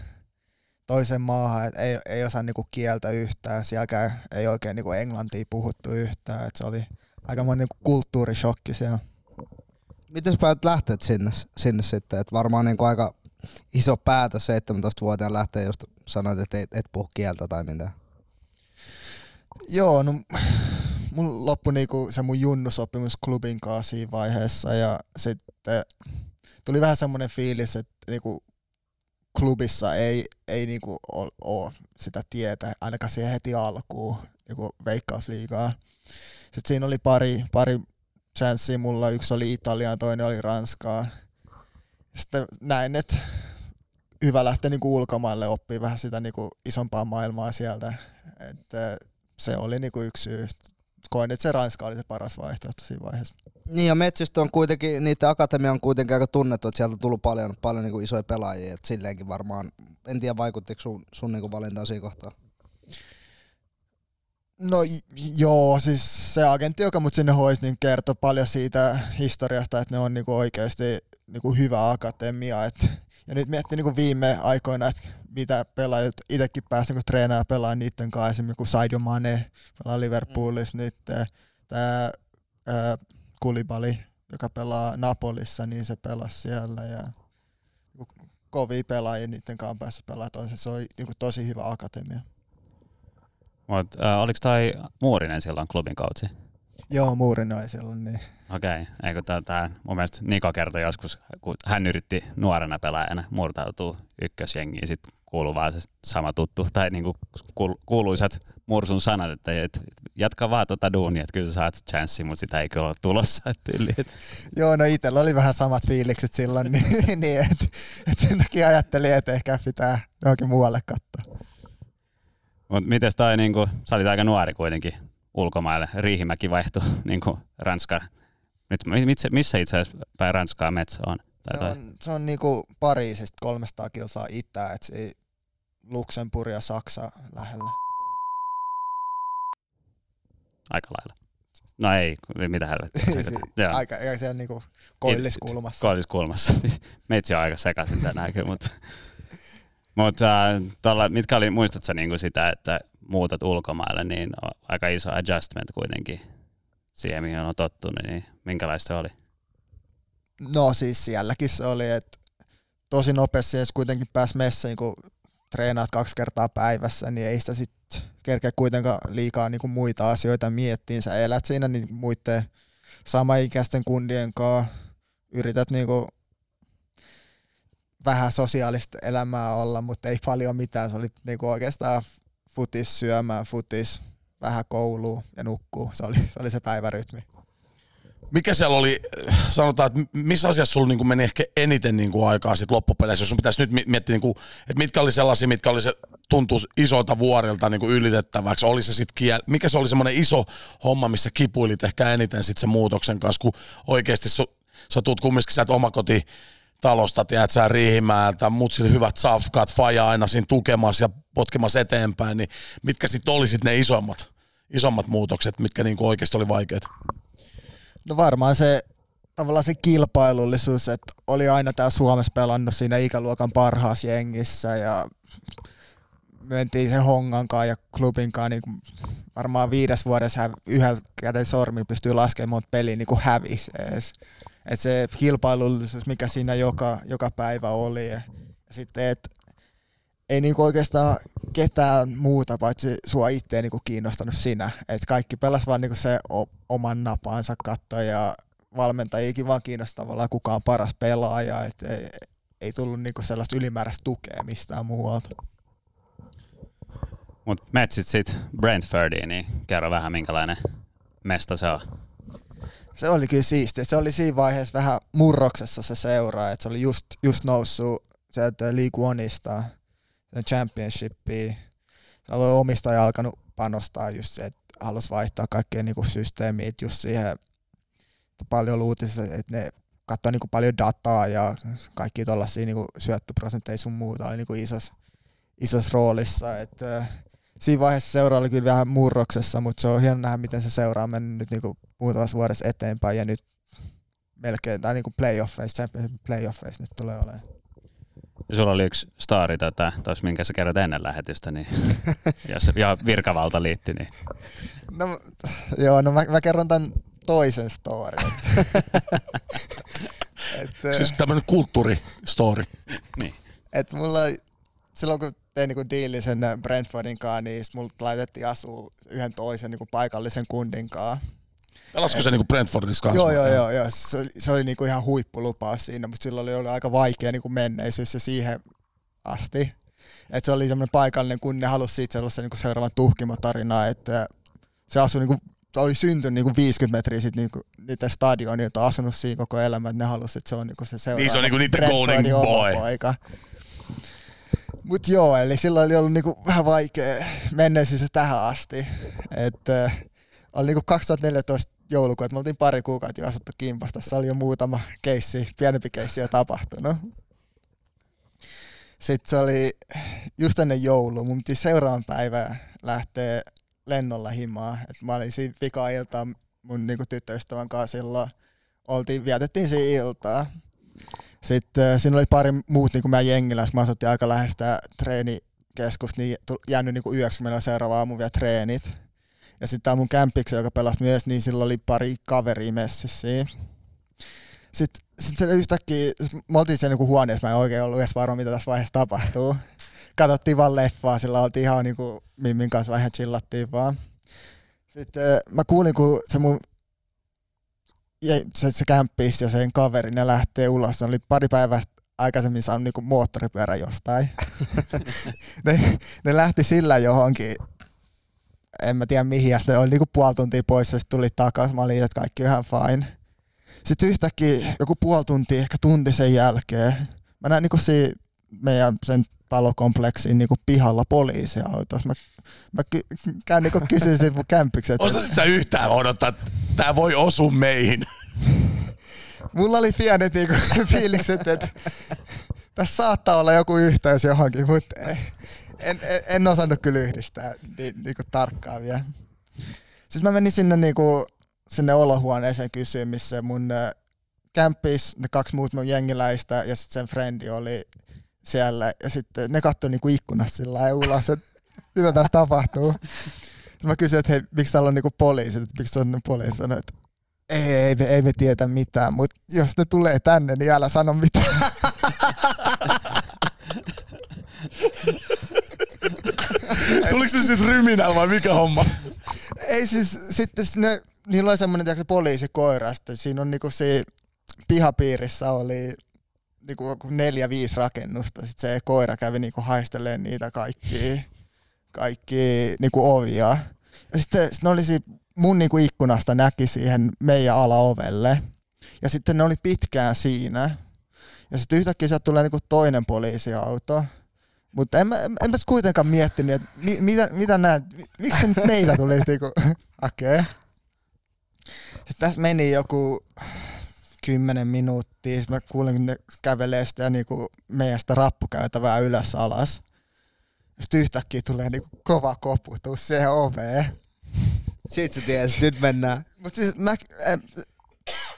toisen maahan, että ei, ei osaa niinku kieltä yhtään, sielläkään ei oikein niinku englantia puhuttu yhtään, että se oli aika monen niinku kulttuurishokki siellä. Miten päätit lähteä sinne, sinne sitten, että varmaan niinku aika iso päätös 17-vuotiaan lähteä, jos sanoit, että et, et puhu kieltä tai mitään. Joo, no mun loppui niinku se mun junnusopimus klubin kanssa siinä vaiheessa ja sitten tuli vähän semmoinen fiilis, että niinku klubissa ei, ei niinku ole, sitä tietä, ainakaan siihen heti alkuun, niinku veikkausliigaa. Sitten siinä oli pari, pari chanssiä mulla, yksi oli Italiaan, toinen oli Ranskaa. Sitten näin, että hyvä lähteä niinku ulkomaille oppii vähän sitä niinku isompaa maailmaa sieltä. että se oli niinku yksi syy koin, että se Ranska oli se paras vaihtoehto siinä vaiheessa. Niin ja Metsistä on kuitenkin, niiden akatemia on kuitenkin aika tunnettu, että sieltä on tullut paljon, paljon niin kuin isoja pelaajia, että silleenkin varmaan, en tiedä vaikuttiko sun, sun niin valintaan siinä kohtaa. No joo, siis se agentti, joka mut sinne hoisi, niin kertoi paljon siitä historiasta, että ne on niinku oikeasti niinku hyvä akatemia. Et, ja nyt miettii niinku viime aikoina, että mitä pelaajat itsekin pääsi niin treenaa pelaa niiden kanssa, esimerkiksi kun Sadio Mane pelaa Liverpoolissa mm. nyt, tämä Kulibali, joka pelaa Napolissa, niin se pelasi siellä ja niin kovia pelaajia niiden kanssa päässä pelaa toisessa. Se on niin tosi hyvä akatemia. Mut, äh, oliko toi Muurinen silloin klubin kautsi? Joo, silloin, niin. Okei, okay. eikö tämä, mun mielestä Niko kertoi joskus, kun hän yritti nuorena pelaajana murtautua ykkösjengiin, sitten kuuluu vaan se sama tuttu, tai niinku kuuluisat mursun sanat, että et, jatka vaan tota duunia, että kyllä sä saat chanssi, mutta sitä ei kyllä ole tulossa. Joo, no itsellä oli vähän samat fiilikset silloin, niin, niin että et sen takia ajattelin, että ehkä pitää johonkin muualle katsoa. Mutta miten toi, niinku, sä olit aika nuori kuitenkin ulkomaille, Riihimäki vaihtui niinku Ranska. Nyt, missä itse asiassa päin Ranskaa Metsä on? Se on, se on niinku Pariisista 300 kilsaa itää, että Luxemburg ja Saksa lähellä. Aika lailla. No ei, mitä helvettiä. siis, aika, aika siellä niinku koilliskulmassa. Koilliskulmassa. Meitsi on aika sekaisin tänään kyllä, mutta, mutta äh, mitkä oli, muistatko niinku sitä, että muutat ulkomaille, niin aika iso adjustment kuitenkin siihen, mihin on tottunut, niin minkälaista se oli? No siis sielläkin se oli, että tosi nopeasti jos kuitenkin pääsi messiin, kun treenaat kaksi kertaa päivässä, niin ei sitä sitten kerkeä kuitenkaan liikaa niin muita asioita miettiin. Sä elät siinä niin muiden samaikäisten kundien kanssa, yrität niin kuin vähän sosiaalista elämää olla, mutta ei paljon mitään. Se oli niin oikeastaan futis syömään, futis, vähän kouluun ja nukkuu. Se oli se, oli se päivärytmi mikä siellä oli, sanotaan, että missä asiassa sulla niin meni ehkä eniten niin kuin aikaa sit loppupeleissä, jos sun pitäisi nyt miettiä, niin kuin, että mitkä oli sellaisia, mitkä oli se, tuntuu isoilta vuorilta niin kuin ylitettäväksi, oli se sit kiel, mikä se oli semmoinen iso homma, missä kipuilit ehkä eniten sit sen muutoksen kanssa, kun oikeasti su, sä tuut kumminkin sieltä omakoti talosta, tiedät sä Riihimäeltä, mut sitten hyvät safkat, faja aina siinä tukemassa ja potkemassa eteenpäin, niin mitkä sitten oli sit ne isommat, isommat muutokset, mitkä niin kuin oikeasti oli vaikeat? No varmaan se tavallaan se kilpailullisuus, että oli aina tää Suomessa pelannut siinä ikäluokan parhaassa jengissä ja mentiin sen Hongankaan ja klubinkaan niin varmaan viides vuodessa yhden käden sormi pystyy laskemaan monta peliä niin kuin hävisi edes. Et se kilpailullisuus, mikä siinä joka, joka päivä oli. Ja sitten, että ei niinku oikeastaan ketään muuta paitsi sua itse niinku kiinnostanut sinä. Et kaikki pelas vaan niinku se o- oman napansa katto ja valmentajikin vaan kiinnostavalla kuka on paras pelaaja. Et ei, ei tullut niinku sellaista ylimääräistä tukea mistään muualta. Mutta metsit sit Brentfordiin, niin kerro vähän minkälainen mesta se on. Se oli kyllä siistiä. Se oli siinä vaiheessa vähän murroksessa se seura, että se oli just, just noussut sieltä League Oneista championshipiin. Se oli omistaja alkanut panostaa just se, että halusi vaihtaa kaikkea niinku systeemiä just siihen, että paljon uutisia, että ne katsoi niinku paljon dataa ja kaikki tuollaisia niinku syöttöprosentteja sun muuta oli niinku isos, isos roolissa. Et, äh, siinä vaiheessa seura oli kyllä vähän murroksessa, mutta se on hieno nähdä, miten se seura on mennyt nyt niinku muutamassa vuodessa eteenpäin ja nyt melkein, tai niinku playoffeissa, playoffeissa nyt tulee olemaan. Ja sulla oli yksi story, tota, tos, minkä sä kerrot ennen lähetystä, niin jos ja virkavalta liittyi, niin... No, joo, no mä, mä kerron tämän toisen storin. et, siis tämmönen kulttuuristory. niin. Et mulla silloin kun tein niinku diilin sen Brentfordin kanssa, niin mulla laitettiin asua yhden toisen niinku paikallisen kundin kanssa. Pelasko se niinku Brentfordissa kanssa? Joo, joo, joo, joo. Se oli, se oli niinku ihan huippulupaus siinä, mutta sillä oli ollut aika vaikea niinku menneisyys ja siihen asti. Et se oli semmoinen paikallinen, kun ne halusi siitä sellaisen niinku seuraavan tuhkimotarinaa, että se asui niinku, se oli syntynyt niinku 50 metriä sit niinku niitä stadionilta, on asunut siinä koko elämä, että ne halusi, että se on niinku se seuraava Niin se on niinku niiden golden boy. Poika. Mut joo, eli silloin oli ollut niinku vähän vaikea menneisyys tähän asti. että oli niinku 2014 joulukuuta, me oltiin pari kuukautta jo asuttu kimpasta. Se oli jo muutama keissi, pienempi keissi jo tapahtunut. Sitten se oli just ennen joulua, mun piti seuraavan päivän lähteä lennolla himaa. Et mä olin siinä vika iltaa mun niinku tyttöystävän kanssa silloin. Oltiin, vietettiin siinä iltaa. Sitten äh, siinä oli pari muut niin kuin meidän jengillä, mä asuttiin aika lähestä treenikeskusta, niin jäänyt niin kuin yöksi, meillä seuraava aamu vielä treenit. Ja sitten tämä mun kämpiksi, joka pelasi myös, niin sillä oli pari kaveria messissä. Sitten sit se yhtäkkiä, me oltiin siellä niinku huoneessa, mä en oikein ollut edes varma, mitä tässä vaiheessa tapahtuu. Katsottiin vaan leffaa, sillä oltiin ihan niinku Mimmin kanssa vähän chillattiin vaan. Sitten mä kuulin, kun se mun se, se kämppis ja sen kaveri, ne lähtee ulos. Ne oli pari päivää aikaisemmin saanut niinku moottoripyörä jostain. ne, ne lähti sillä johonkin en mä tiedä mihin, ja sitten oli niinku puoli tuntia pois, ja sitten tuli takaisin, mä olin, että kaikki ihan fine. Sitten yhtäkkiä joku puoli tuntia, ehkä tunti sen jälkeen, mä näin niinku siinä meidän sen talokompleksiin niinku pihalla poliisiautossa. Mä, mä ky- käyn niinku kysyin sen mun kämpiksen. Osasit sä yhtään odottaa, että tää voi osua meihin? Mulla oli pienet niinku fiilikset, että tässä saattaa olla joku yhteys johonkin, mutta ei en, en, en osannut kyllä yhdistää niin, niinku tarkkaan vielä. Siis mä menin sinne niinku, sinne olohuoneeseen kysyä, missä mun kämppis, ne kaksi muut mun jengiläistä ja sitten sen frendi oli siellä. Ja sitten ne katsoi niinku ikkunasta sillä ulos, että mitä tässä tapahtuu. Mä kysyin, että hei, miksi täällä on niinku poliisit, että miksi on poliisi. Sanoi, että ei, ei, ei, ei me tietä mitään, mutta jos ne tulee tänne, niin älä sano mitään. Tuliko se sitten ryminällä vai mikä homma? Ei siis, sitten ne, niillä oli semmoinen tiedätkö, poliisikoira, sitten siinä on niinku se pihapiirissä oli niinku neljä, viisi rakennusta, sitten se koira kävi niinku haisteleen niitä kaikki, kaikki niinku ovia. Ja sitten ne oli siinä mun niinku ikkunasta näki siihen meidän alaovelle. Ja sitten ne oli pitkään siinä. Ja sitten yhtäkkiä sieltä tulee niinku toinen poliisiauto. Mutta en, en, mä kuitenkaan miettinyt, että mi, mitä, mitä näet, miksi nyt meitä tuli niinku. Okay. Sitten tässä meni joku kymmenen minuuttia, sitten mä kuulin, kun ne kävelee sitä niinku meidän sitä rappukäytävää ylös alas. Sitten yhtäkkiä tulee niinku kova koputus siihen oveen. Sitten sä tiesit, nyt mennään. Mutta siis mä, en,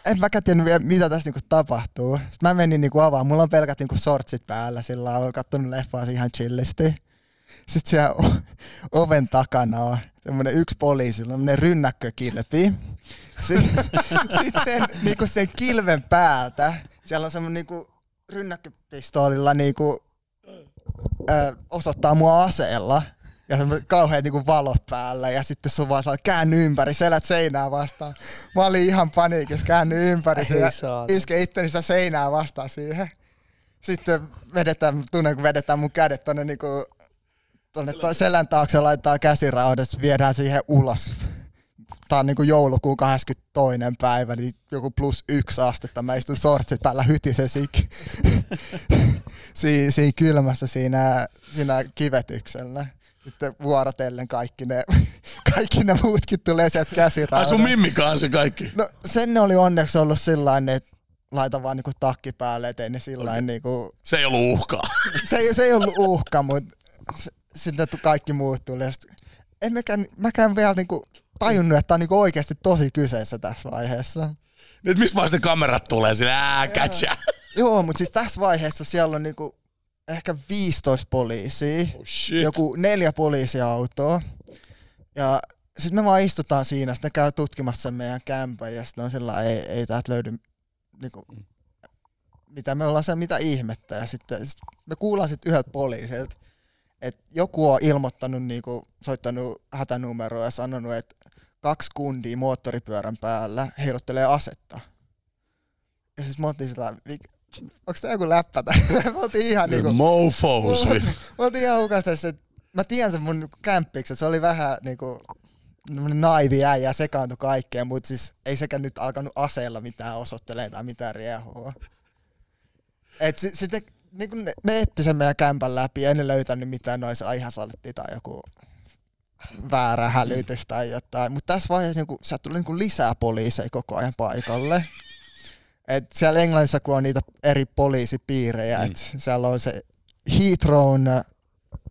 en mäkään tiennyt vielä, mitä tässä niinku tapahtuu. Sitten mä menin niinku avaan, mulla on pelkät niinku sortsit päällä, sillä olen kattonut leffaa ihan chillisti. Sitten siellä oven takana on semmoinen yksi poliisi, semmoinen rynnäkkökilpi. Sitten sit sen, niinku sen kilven päältä, siellä on semmoinen niinku rynnäkköpistoolilla niinku, ö, osoittaa mua aseella. Ja kauheat niinku valot päällä ja sitten sun vaan saa käänny ympäri, selät seinää vastaan. Mä olin ihan paniikissa, käänny ympäri Ei ja iske itteni sitä seinää vastaan siihen. Sitten vedetään, tunnen kun vedetään mun kädet tonne niinku tonne to- selän taakse laittaa käsiraudat, viedään siihen ulos. Tää on niinku joulukuun 22. päivä, niin joku plus yksi astetta. Mä istun sortsit päällä hytisen siinä, siinä, siinä kylmässä siinä, siinä kivetyksellä. Sitten vuorotellen kaikki ne, kaikki ne muutkin tulee sieltä Ai käsiraudat. sun mimmi kanssa kaikki. No sen ne oli onneksi ollut sillä että laita vaan niinku takki päälle, ettei ne sillä okay. niinku Se ei ollut uhkaa. se, ei, se ei ollut uhka, mutta sitten kaikki muut tuli. Ja sit, en mäkään, mäkään vielä niinku tajunnut, että on niinku oikeasti tosi kyseessä tässä vaiheessa. Nyt mistä ne kamerat tulee sinne, ää. Joo, mutta siis tässä vaiheessa siellä on niinku ehkä 15 poliisia, Oh shit. joku neljä poliisiautoa. Ja sitten me vaan istutaan siinä, sitten ne käy tutkimassa sen meidän kämpän ja sitten on sillä ei, ei täältä löydy niinku, mitä me ollaan se, mitä ihmettä. Ja sitten sit me kuullaan sitten yhdeltä poliisilta, että joku on ilmoittanut, niinku, soittanut hätänumeroa ja sanonut, että kaksi kundia moottoripyörän päällä heiluttelee asetta. Ja siis me oltiin sillä, onko tämä joku läppä? me oltiin ihan niinku, Mofos. me oltiin ihan hukasta, että mä tiedän sen mun kämppiksen, se oli vähän niinku naivi äijä, sekaantui kaikkeen, mutta siis ei sekään nyt alkanut aseella mitään osoittelee tai mitään riehua. Et si- sitten niin ne, ne etti sen meidän kämpän läpi, ei ne löytänyt mitään noissa aihasaltti tai joku väärä hälytys tai jotain. Mutta tässä vaiheessa niin sieltä tuli niin lisää poliiseja koko ajan paikalle. Et siellä Englannissa, kun on niitä eri poliisipiirejä, mm. että siellä on se Heathrown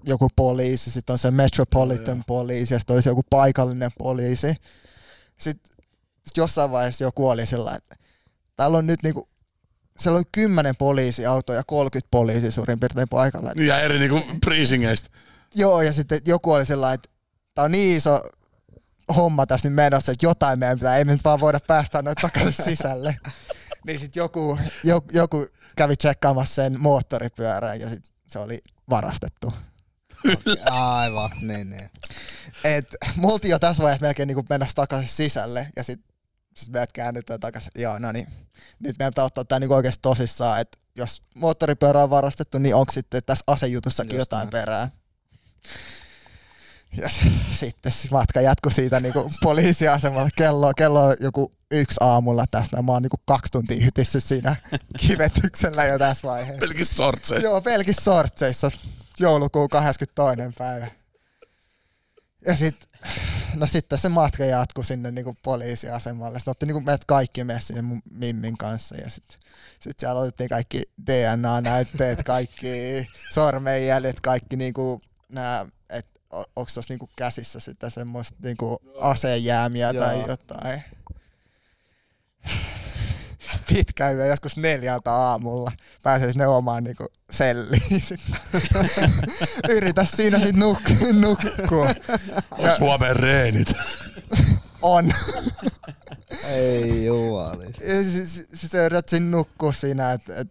joku poliisi, sitten on se Metropolitan poliisi ja sitten olisi joku paikallinen poliisi. Sitten sit jossain vaiheessa joku oli sillä, että täällä on nyt niinku, siellä on 10 poliisiautoa ja 30 poliisi suurin piirtein paikalla. Et Ja eri niinku precingeistä. Joo, ja sitten joku oli sellainen, että tämä on niin iso homma tässä nyt menossa, että jotain meidän pitää, ei me nyt vaan voida päästä noita takaisin sisälle. niin sitten joku, joku, joku kävi tsekkaamassa sen moottoripyörän ja sit se oli varastettu. Aivan, niin, niin. Et me oltiin jo tässä vaiheessa melkein niin mennä takaisin sisälle ja sitten sit meidät käännytään takaisin. Joo, no niin. Nyt meidän pitää ottaa tämä niin oikeasti tosissaan, että jos moottoripyörä on varastettu, niin onko sitten tässä asejutussakin Just jotain näin. perää? Ja sitten se matka jatkui siitä niinku poliisiasemalle. Kello, kello on joku yksi aamulla tästä. Mä oon niinku kaksi tuntia hytissä siinä kivetyksellä jo tässä vaiheessa. Pelkis sortseja. Joo, pelkissä sortseissa. Joulukuun 22. päivä. Ja sit, no sitten se matka jatkui sinne niinku poliisiasemalle. Sitten otti niinku meidät kaikki messiin mun Mimmin kanssa. Ja sitten sit siellä otettiin kaikki DNA-näytteet, kaikki sormenjäljet, kaikki niinku nää, että onko tuossa niinku käsissä sitä semmoista niinku asejäämiä tai Joo. jotain. Pitkä yö, joskus neljältä aamulla. Pääsee sinne omaan niinku selliin. Yritä siinä sit nuk- nukkua. On Suomen reenit. On. Ei jumalista. Ja sit- sit- sit sä yrität siinä nukkua siinä, että et,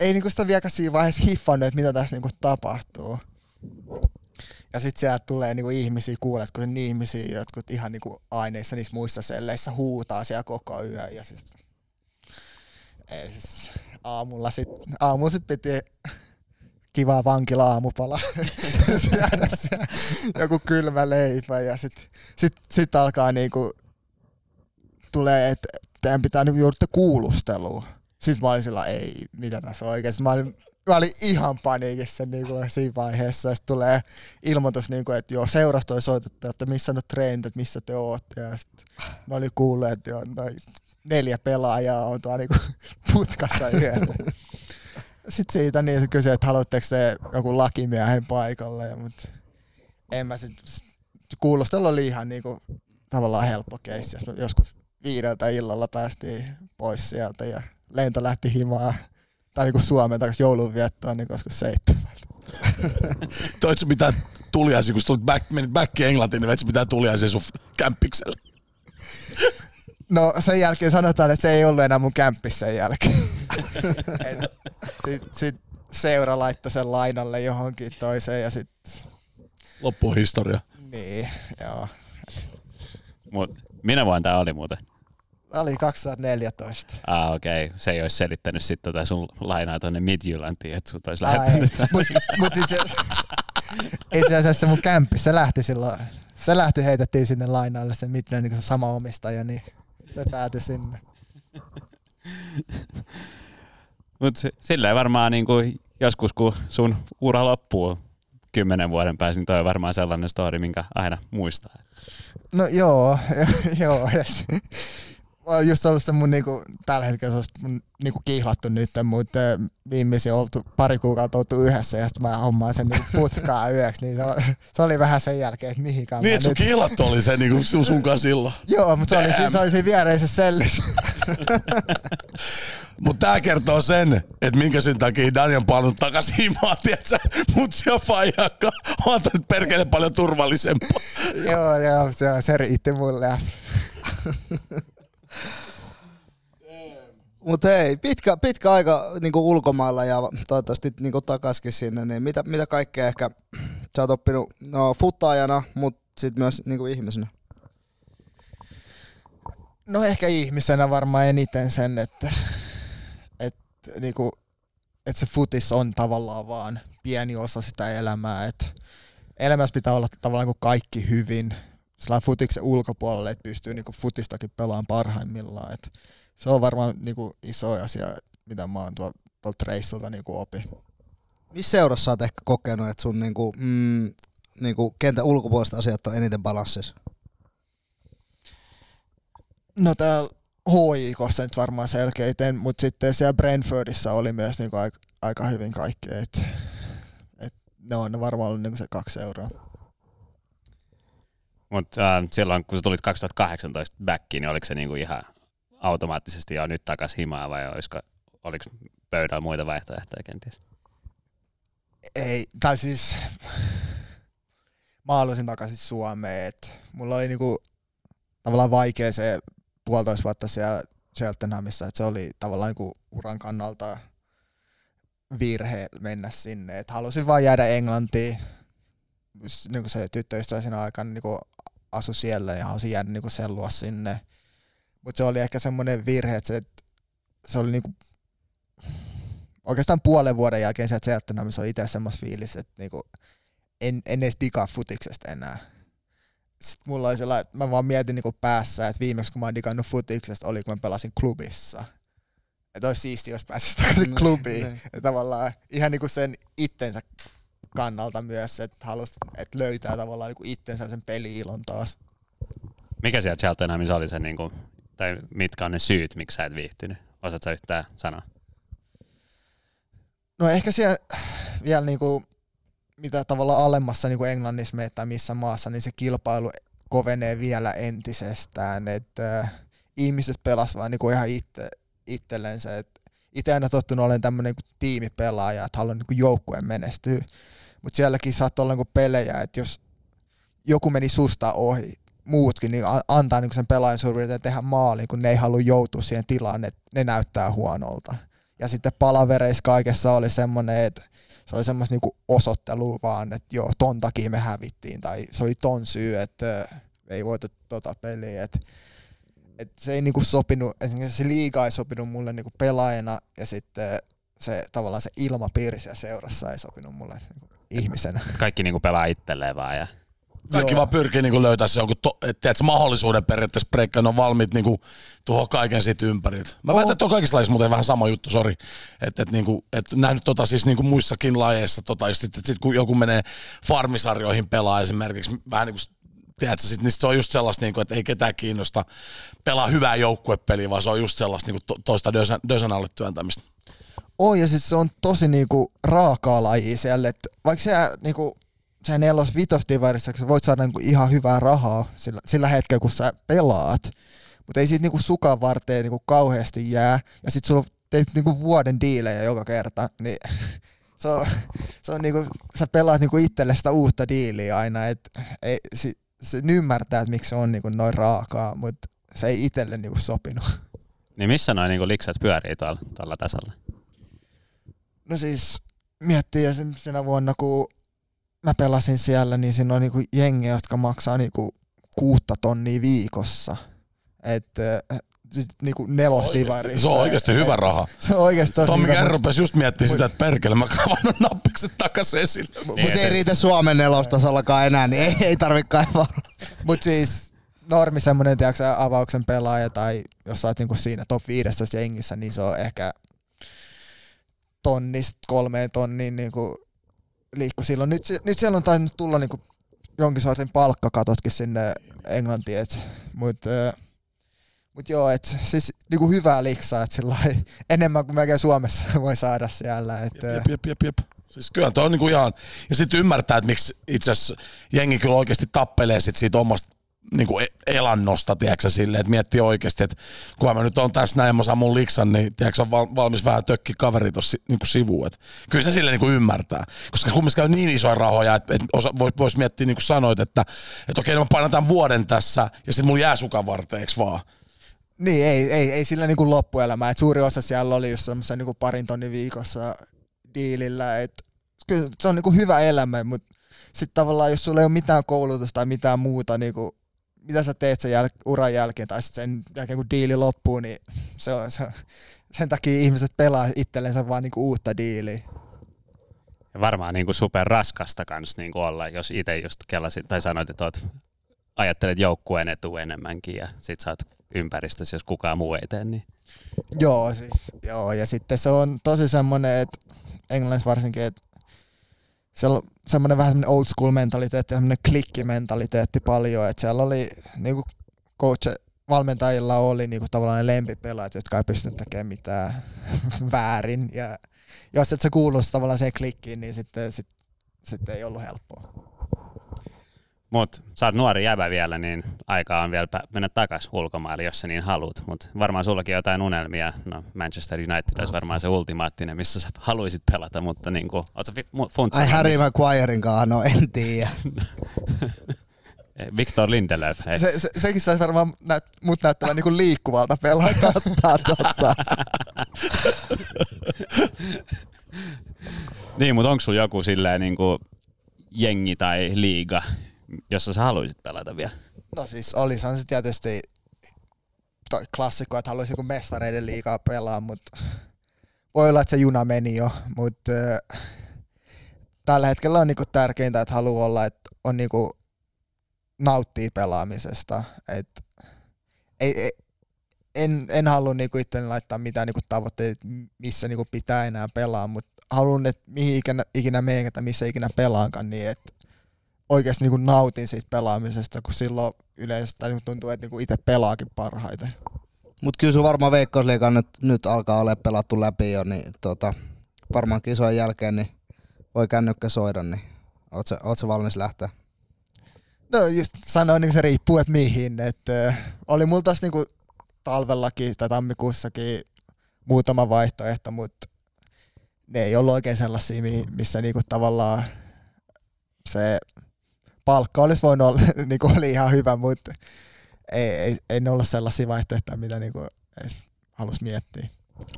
ei niinku sitä vieläkään siinä vaiheessa hiffannut, että mitä tässä niinku tapahtuu. Ja sit sieltä tulee niinku ihmisiä, kuulet, kun sen ihmisiä jotkut ihan niinku aineissa niissä muissa selleissä huutaa siellä koko yön. Ja siis, ei siis aamulla sit, aamulla sit piti kiva vankila-aamupala syödä siellä, joku kylmä leipä ja sit, sit, sit alkaa niinku tulee, että teidän pitää niinku joudutte kuulusteluun. Sitten mä olin sillä, ei, mitä tässä oikeesti. Mä olin, mä olin ihan paniikissa niinku siinä vaiheessa. Ja tulee ilmoitus, niinku, että joo, seurasta soitettu, että missä on treenit, että missä te ootte. Ja sitten mä olin kuullut, että joo, noi neljä pelaajaa on tuolla niinku putkassa yötä. Sitten siitä niin se kysyi, että haluatteko te joku lakimiehen paikalle. Ja, mut en mä sit, kuulustelu oli ihan niinku, tavallaan helppo keissi. Joskus viideltä illalla päästiin pois sieltä ja lento lähti himaa, tai niinku Suomen takaisin joulun viettoon, niin koska seitsemän. Toitko mitään tuliaisia, kun tulit back, menit back Englantiin, niin veit mitään tuliaisia sun kämppikselle? No sen jälkeen sanotaan, että se ei ollut enää mun kämppis sen jälkeen. Sitten sit seura laittoi sen lainalle johonkin toiseen ja sitten Loppu historia. niin, joo. Mut minä vuonna tämä oli muuten. Tämä oli 2014. Ah, okei. Okay. Se ei olisi selittänyt sitten tota sun lainaa tuonne Midjyllantiin, että sut olisi lähettänyt. mut, mut itse, itse asiassa mun kämppi, se lähti silloin, se lähti heitettiin sinne lainalle, se Midland niin sama omistaja, niin se päätyi sinne. Mutta silleen varmaan niinku joskus, kun sun ura loppuu kymmenen vuoden päästä, niin toi on varmaan sellainen story, minkä aina muistaa. No joo, joo. Mä oon just ollut se mun niinku, tällä hetkellä se mun niinku kihlattu nyt, mutta viimeisin oltu pari kuukautta oltu yhdessä ja sitten mä hommaan sen niinku putkaa yöksi, niin se, on, se, oli vähän sen jälkeen, että mihinkään Niin, että sun nyt... kiilattu oli se niin sun, sun kanssa silloin. Joo, mutta se oli, siinä- se oli siinä viereisessä sellissä. Mutta tää kertoo sen, että minkä syyn takia Dani on palannut takaisin himaan, tietsä, mut siellä faijakka on nyt perkele paljon turvallisempaa. joo, joo, se, se riitti mulle. Mutta hei, pitkä, pitkä aika niinku ulkomailla ja toivottavasti niinku takaskin sinne, niin mitä, mitä kaikkea ehkä sä oot oppinut no, futtaajana, mutta sitten myös niinku ihmisenä? No ehkä ihmisenä varmaan eniten sen, että, että, niinku, että se futis on tavallaan vaan pieni osa sitä elämää. Että elämässä pitää olla tavallaan kuin kaikki hyvin sillä futiksen ulkopuolelle, että pystyy niinku futistakin pelaamaan parhaimmillaan. Et se on varmaan niinku iso asia, mitä mä oon tuolta, tuolta reissulta niinku opi. Missä seurassa oot ehkä kokenut, että sun niinku, mm, niinku kentän ulkopuoliset asiat on eniten balanssissa? No täällä HIKossa nyt varmaan selkeiten, mutta sitten siellä Brentfordissa oli myös niinku aika, aika hyvin kaikki. Et, et ne on varmaan ollut niinku se kaksi euroa. Mutta äh, silloin, kun sä tulit 2018 backiin, niin oliko se niinku ihan automaattisesti jo nyt takas himaa vai olisiko, oliko pöydällä muita vaihtoehtoja kenties? Ei, tai siis mä haluaisin takaisin Suomeen, että mulla oli niinku tavallaan vaikea se puolitoista vuotta siellä Cheltenhamissa, että se oli tavallaan niinku uran kannalta virhe mennä sinne, että halusin vaan jäädä Englantiin, niinku se tyttöystävä siinä aikana niinku asui siellä ja halusin jäädä niinku sen luo sinne, mutta se oli ehkä semmoinen virhe, että se, se oli niinku oikeastaan puolen vuoden jälkeen sieltä Cheltenhamissa oli itse semmoista fiilis, että niinku, en, en edes digaa futiksesta enää. Sitten mulla oli sellainen, mä vaan mietin niinku päässä, että viimeksi kun mä oon digannut futiksesta oli, kun mä pelasin klubissa. Että olisi siisti, jos pääsisi takaisin Niin, klubiin. niin. Ja tavallaan ihan niinku sen itsensä kannalta myös, että halus, että löytää tavallaan niinku itsensä sen peli-ilon taas. Mikä siellä Cheltenhamissa oli se, niinku, tai mitkä on ne syyt, miksi sä et viihtynyt? Osaatko yhtään sanoa? No ehkä siellä vielä niinku, mitä tavallaan alemmassa niinku Englannissa meet tai missä maassa, niin se kilpailu kovenee vielä entisestään. Että äh, ihmiset pelas vaan niinku ihan itse, itsellensä. Et itse aina tottunut olen tämmöinen niinku tiimipelaaja, että haluan niinku joukkueen menestyä. Mutta sielläkin saattaa olla niinku pelejä, että jos joku meni susta ohi, muutkin, niin antaa niinku sen pelaajan suurin tehdä maalin, kun ne ei halua joutua siihen tilaan, että ne näyttää huonolta. Ja sitten palavereissa kaikessa oli semmoinen, että se oli semmoista niinku osoittelua vaan, että joo, ton takia me hävittiin, tai se oli ton syy, että äh, ei voitu tota peliä, että et se ei niinku sopinut, se liiga ei sopinut mulle niinku pelaajana, ja sitten se tavallaan se ilmapiiri siellä seurassa ei sopinut mulle niinku ihmisenä. Kaikki niinku pelaa itselleen vaan ja Kaikki Joo. vaan pyrkii niinku löytää se jonkun to, et, tiedätkö, mahdollisuuden periaatteessa breikkaa, ne on valmiit niinku tuohon kaiken siitä ympäriltä. Mä väitän, että on kaikissa lajeissa muuten vähän sama juttu, sori. Että et, niinku, et nähnyt tota siis niinku muissakin lajeissa, tota, ja sitten sit, kun joku menee farmisarjoihin pelaa esimerkiksi, vähän niinku tiedätkö, sit, niin sit se on just sellaista, niinku, että ei ketään kiinnosta pelaa hyvää joukkuepeliä, vaan se on just sellaista niinku, to, toista dösän, dösän alle työntämistä. Oi, ja siis se on tosi niinku raakaa lajia siellä, että vaikka siellä niinku se nelos vitosdivarissa, kun sä voit saada niinku ihan hyvää rahaa sillä, sillä hetkellä, kun sä pelaat, mutta ei siitä niinku sukan varteen niinku kauheasti jää, ja sit sulla teet niinku vuoden diilejä joka kerta, niin se on, se on niinku, sä pelaat niinku itselle sitä uutta diiliä aina, että ei, se, se ymmärtää, että miksi se on niinku noin raakaa, mutta se ei itselle niinku sopinut. Niin missä noin niinku liksat pyörii tuolla, tuolla tasolla? No siis miettii sinä vuonna, kun mä pelasin siellä, niin siinä on niinku jengi, jotka maksaa niinku kuutta tonnia viikossa. Että sit niinku nelosdivarissa. Se on oikeasti hyvä raha. Se on oikeasti tosi Tommi hyvä. Rupesi just miettimään sitä, että perkele, mä kavannut nappikset takas esille. Niin, siis ei riitä Suomen nelostasollakaan enää, niin ei, ei tarvitse kaivaa. Mut siis normi semmonen, tiedätkö, avauksen pelaaja tai jos sä oot niinku siinä top 15 jengissä, niin se on ehkä tonnista kolmeen tonniin niinku liikku silloin. Nyt, nyt siellä on tainnut tulla niinku jonkin sortin palkkakatotkin sinne Englantiin, et, mut, mut joo, et, siis niinku hyvää liksaa, et sillä enemmän kuin melkein Suomessa voi saada siellä. Et, Jep, jep, jep, jep. Siis kyllä toi on niinku ihan, ja sitten ymmärtää, että miksi itse asiassa jengi kyllä oikeasti tappelee sit siitä omasta niinku e- elannosta, tiedätkö silleen, että miettii oikeasti, että kun mä nyt on tässä näin mä saan mun liksan, niin tiedätkö, on val- valmis vähän tökki kaveri tuossa niinku sivuun. Et kyllä se silleen niinku ymmärtää, koska kumminkin käy niin isoja rahoja, että et osa, vois, miettiä niin kuin sanoit, että et okei, no mä painan tämän vuoden tässä ja sitten mulla jää sukan varteeksi vaan. Niin, ei, ei, ei sillä niinku loppuelämää. Et suuri osa siellä oli just semmoisen niinku parin tonnin viikossa diilillä. Et kyllä se on niinku hyvä elämä, mutta sitten tavallaan jos sulla ei ole mitään koulutusta tai mitään muuta, niinku, mitä sä teet sen jäl- uran jälkeen tai sen jälkeen kun diili loppuu, niin se on, se on, sen takia ihmiset pelaa itsellensä vaan niinku uutta diiliä. Ja varmaan niinku super raskasta kans niinku olla, jos itse just kellasit tai sanoit, että oot, ajattelet joukkueen etua enemmänkin ja sit sä oot ympäristössä, jos kukaan muu ei tee, niin Joo, siis, joo, ja sitten se on tosi semmoinen, että Englannissa varsinkin, että siellä on semmoinen vähän semmoinen old school mentaliteetti, semmoinen klikkimentaliteetti paljon, että siellä oli niinku coach, valmentajilla oli niinku tavallaan ne lempipelaajat, jotka ei pystynyt tekemään mitään väärin, ja jos et sä kuulu tavallaan siihen klikkiin, niin sitten sit, sit ei ollut helppoa. Mut sä oot nuori jäbä vielä, niin aikaa on vielä mennä takas ulkomaille, jos sä niin haluat. Mut varmaan sullakin on jotain unelmia. No Manchester United olisi varmaan se ultimaattinen, missä sä haluaisit pelata, mutta niin kuin, oot sä fi- Ai Harry Maguiren kanssa, no en tiedä. Victor Lindelöf. Hei. Se, se, sekin saisi varmaan näyt, mut näyttävän niinku liikkuvalta pelaajalta. totta, totta. Niin, mutta onko sulla joku silleen niin kuin jengi tai liiga, jossa sä haluaisit pelata vielä? No siis olisihan se tietysti klassikko, että haluaisi joku mestareiden liigaa pelaa, mutta voi olla, että se juna meni jo, mutta äh, tällä hetkellä on niinku tärkeintä, että haluaa olla, että on niinku nauttii pelaamisesta. Et ei, ei, en, en halua niinku itselleni laittaa mitään niinku tavoitteita, missä niinku pitää enää pelaa, mutta haluan, että mihin ikinä, ikinä tai missä ikinä pelaankaan, niin että oikeasti niinku nautin siitä pelaamisesta, kun silloin yleensä niinku tuntuu, että niinku itse pelaakin parhaiten. Mut kyllä sun varmaan Veikkausliiga nyt, nyt alkaa olla pelattu läpi jo, niin tota, varmaan kisojen jälkeen niin voi kännykkä soida, niin oot sä, oot sä valmis lähteä? No just sanoin, niin se riippuu, että mihin. Et, äh, oli mulla taas niinku talvellakin tai tammikuussakin muutama vaihtoehto, mutta ne ei ollut oikein sellaisia, mi- missä niinku tavallaan se palkka olisi voinut olla, niinku oli ihan hyvä, mutta ei, ei, ei ne ollut sellaisia vaihtoehtoja, mitä niinku edes halus miettiä.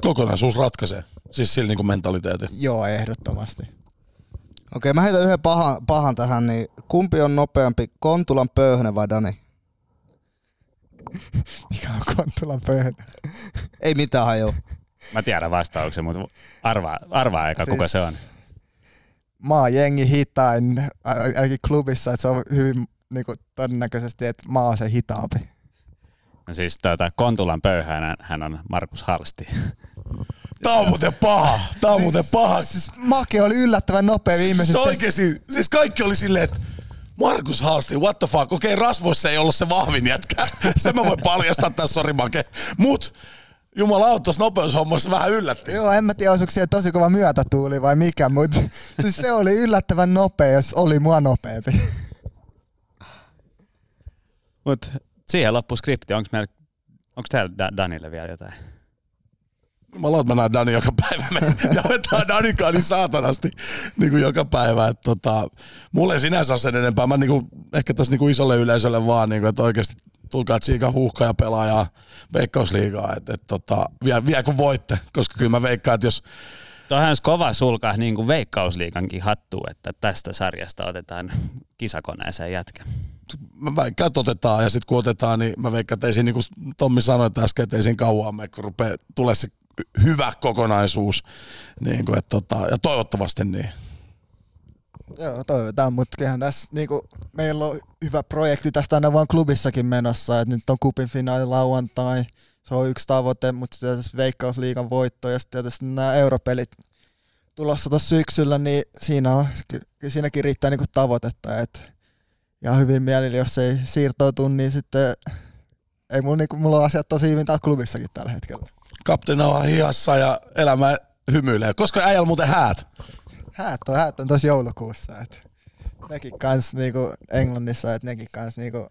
Kokonaisuus ratkaisee, siis sillä niinku mentaliteetin. Joo, ehdottomasti. Okei, mä heitän yhden pahan, pahan tähän, niin kumpi on nopeampi, Kontulan pöyhne vai Dani? Mikä on Kontulan pöytä? Ei mitään hajua. Mä tiedän vastauksen, mutta arvaa, arvaa aika, siis... kuka se on. Oon jengi hitain, ainakin klubissa, että se on hyvin niin kuin, todennäköisesti, että mä oon se hitaampi. No siis tuota, Kontulan pöyhänä hän on Markus Halsti. Tää on muuten paha, tää on muuten paha. Siis Make oli yllättävän nopea Se viimeisessä. oikeesti, siis kaikki oli silleen, että Markus Halsti, what the fuck, okei rasvoissa ei ollut se vahvin jätkä. Se mä voin paljastaa tässä, sori Make. Mut jumalauta, tossa nopeushommassa vähän yllätti. Joo, en mä tiedä, osuiko siellä tosi kova myötätuuli vai mikä, mutta siis se oli yllättävän nopea, jos oli mua nopeampi. Mut siihen loppu skripti. Onko meillä Onko täällä da- Danille vielä jotain? Mä luulen, että mä näen Dani joka päivä. Me jaetaan Danikaan niin saatanasti niin kuin joka päivä. Että tota, mulle ei sinänsä ole sen enempää. Mä niin kuin, ehkä tässä niin kuin isolle yleisölle vaan, niin kuin, että oikeasti tulkaa tsiikan huuhka ja pelaajaa veikkausliigaa. Että, että tota, vielä, vielä kun voitte, koska kyllä mä veikkaan, että jos Tuohan olisi kova sulka niin kuin veikkausliikankin hattu, että tästä sarjasta otetaan kisakoneeseen jätkä. mä väikkaan, että otetaan, ja sitten kun otetaan, niin mä veikkaan, että ei siinä, niin kuin Tommi sanoi että äsken, että ei siinä kauan mene, kun rupeaa tulee se hyvä kokonaisuus, niin kuin, että tota, ja toivottavasti niin. Joo, toivotaan, mutta kyllähän tässä niinku, meillä on hyvä projekti tästä aina vaan klubissakin menossa, että nyt on kupin finaali lauantai, se on yksi tavoite, mutta sitten tietysti Veikkausliigan voitto ja sitten tietysti nämä europelit tulossa tuossa syksyllä, niin siinä on, siinäkin riittää niinku tavoitetta, että ja hyvin mielillä, jos ei siirtoutu, niin sitten ei mulla, niinku, mulla on asiat tosi hyvin täällä klubissakin tällä hetkellä. Kapteena on hihassa ja elämä hymyilee. Koska äijällä muuten häät? Häät on, häät on tosi joulukuussa, että nekin kans niinku Englannissa, että nekin kans niinku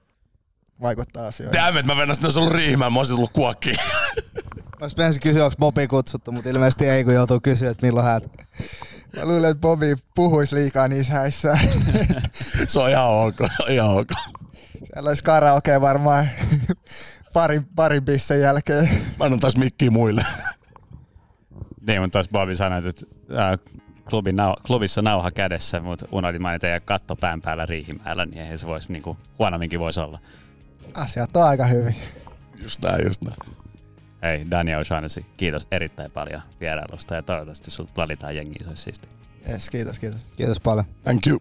vaikuttaa asioihin. Damn it, mä venän sinne sulla riihimään, mä olisin tullut kuokkiin. Olisi pitäisi kysyä, onko Bobi kutsuttu, mutta ilmeisesti ei, kun joutuu kysyä, että milloin häät. Mä luulen, että Bobby puhuisi liikaa niissä häissä. Se on ihan ok, ihan ok. Siellä olisi karaoke varmaan parin, parin bissen jälkeen. Mä annan taas mikkiä muille. Niin, mutta tuossa Bobby sanoi, että äh, klubin nau- klubissa nauha kädessä, mutta unohdin mainita ja katto pään päällä riihimäellä, niin eihän se voisi niinku, huonomminkin voisi olla. Asiat on aika hyvin. Just näin, just näin. Hei, Daniel O'Shaughnessy, kiitos erittäin paljon vierailusta ja toivottavasti sulta valitaan jengiä, se olisi siistiä. Yes, kiitos, kiitos. Kiitos paljon. Thank you.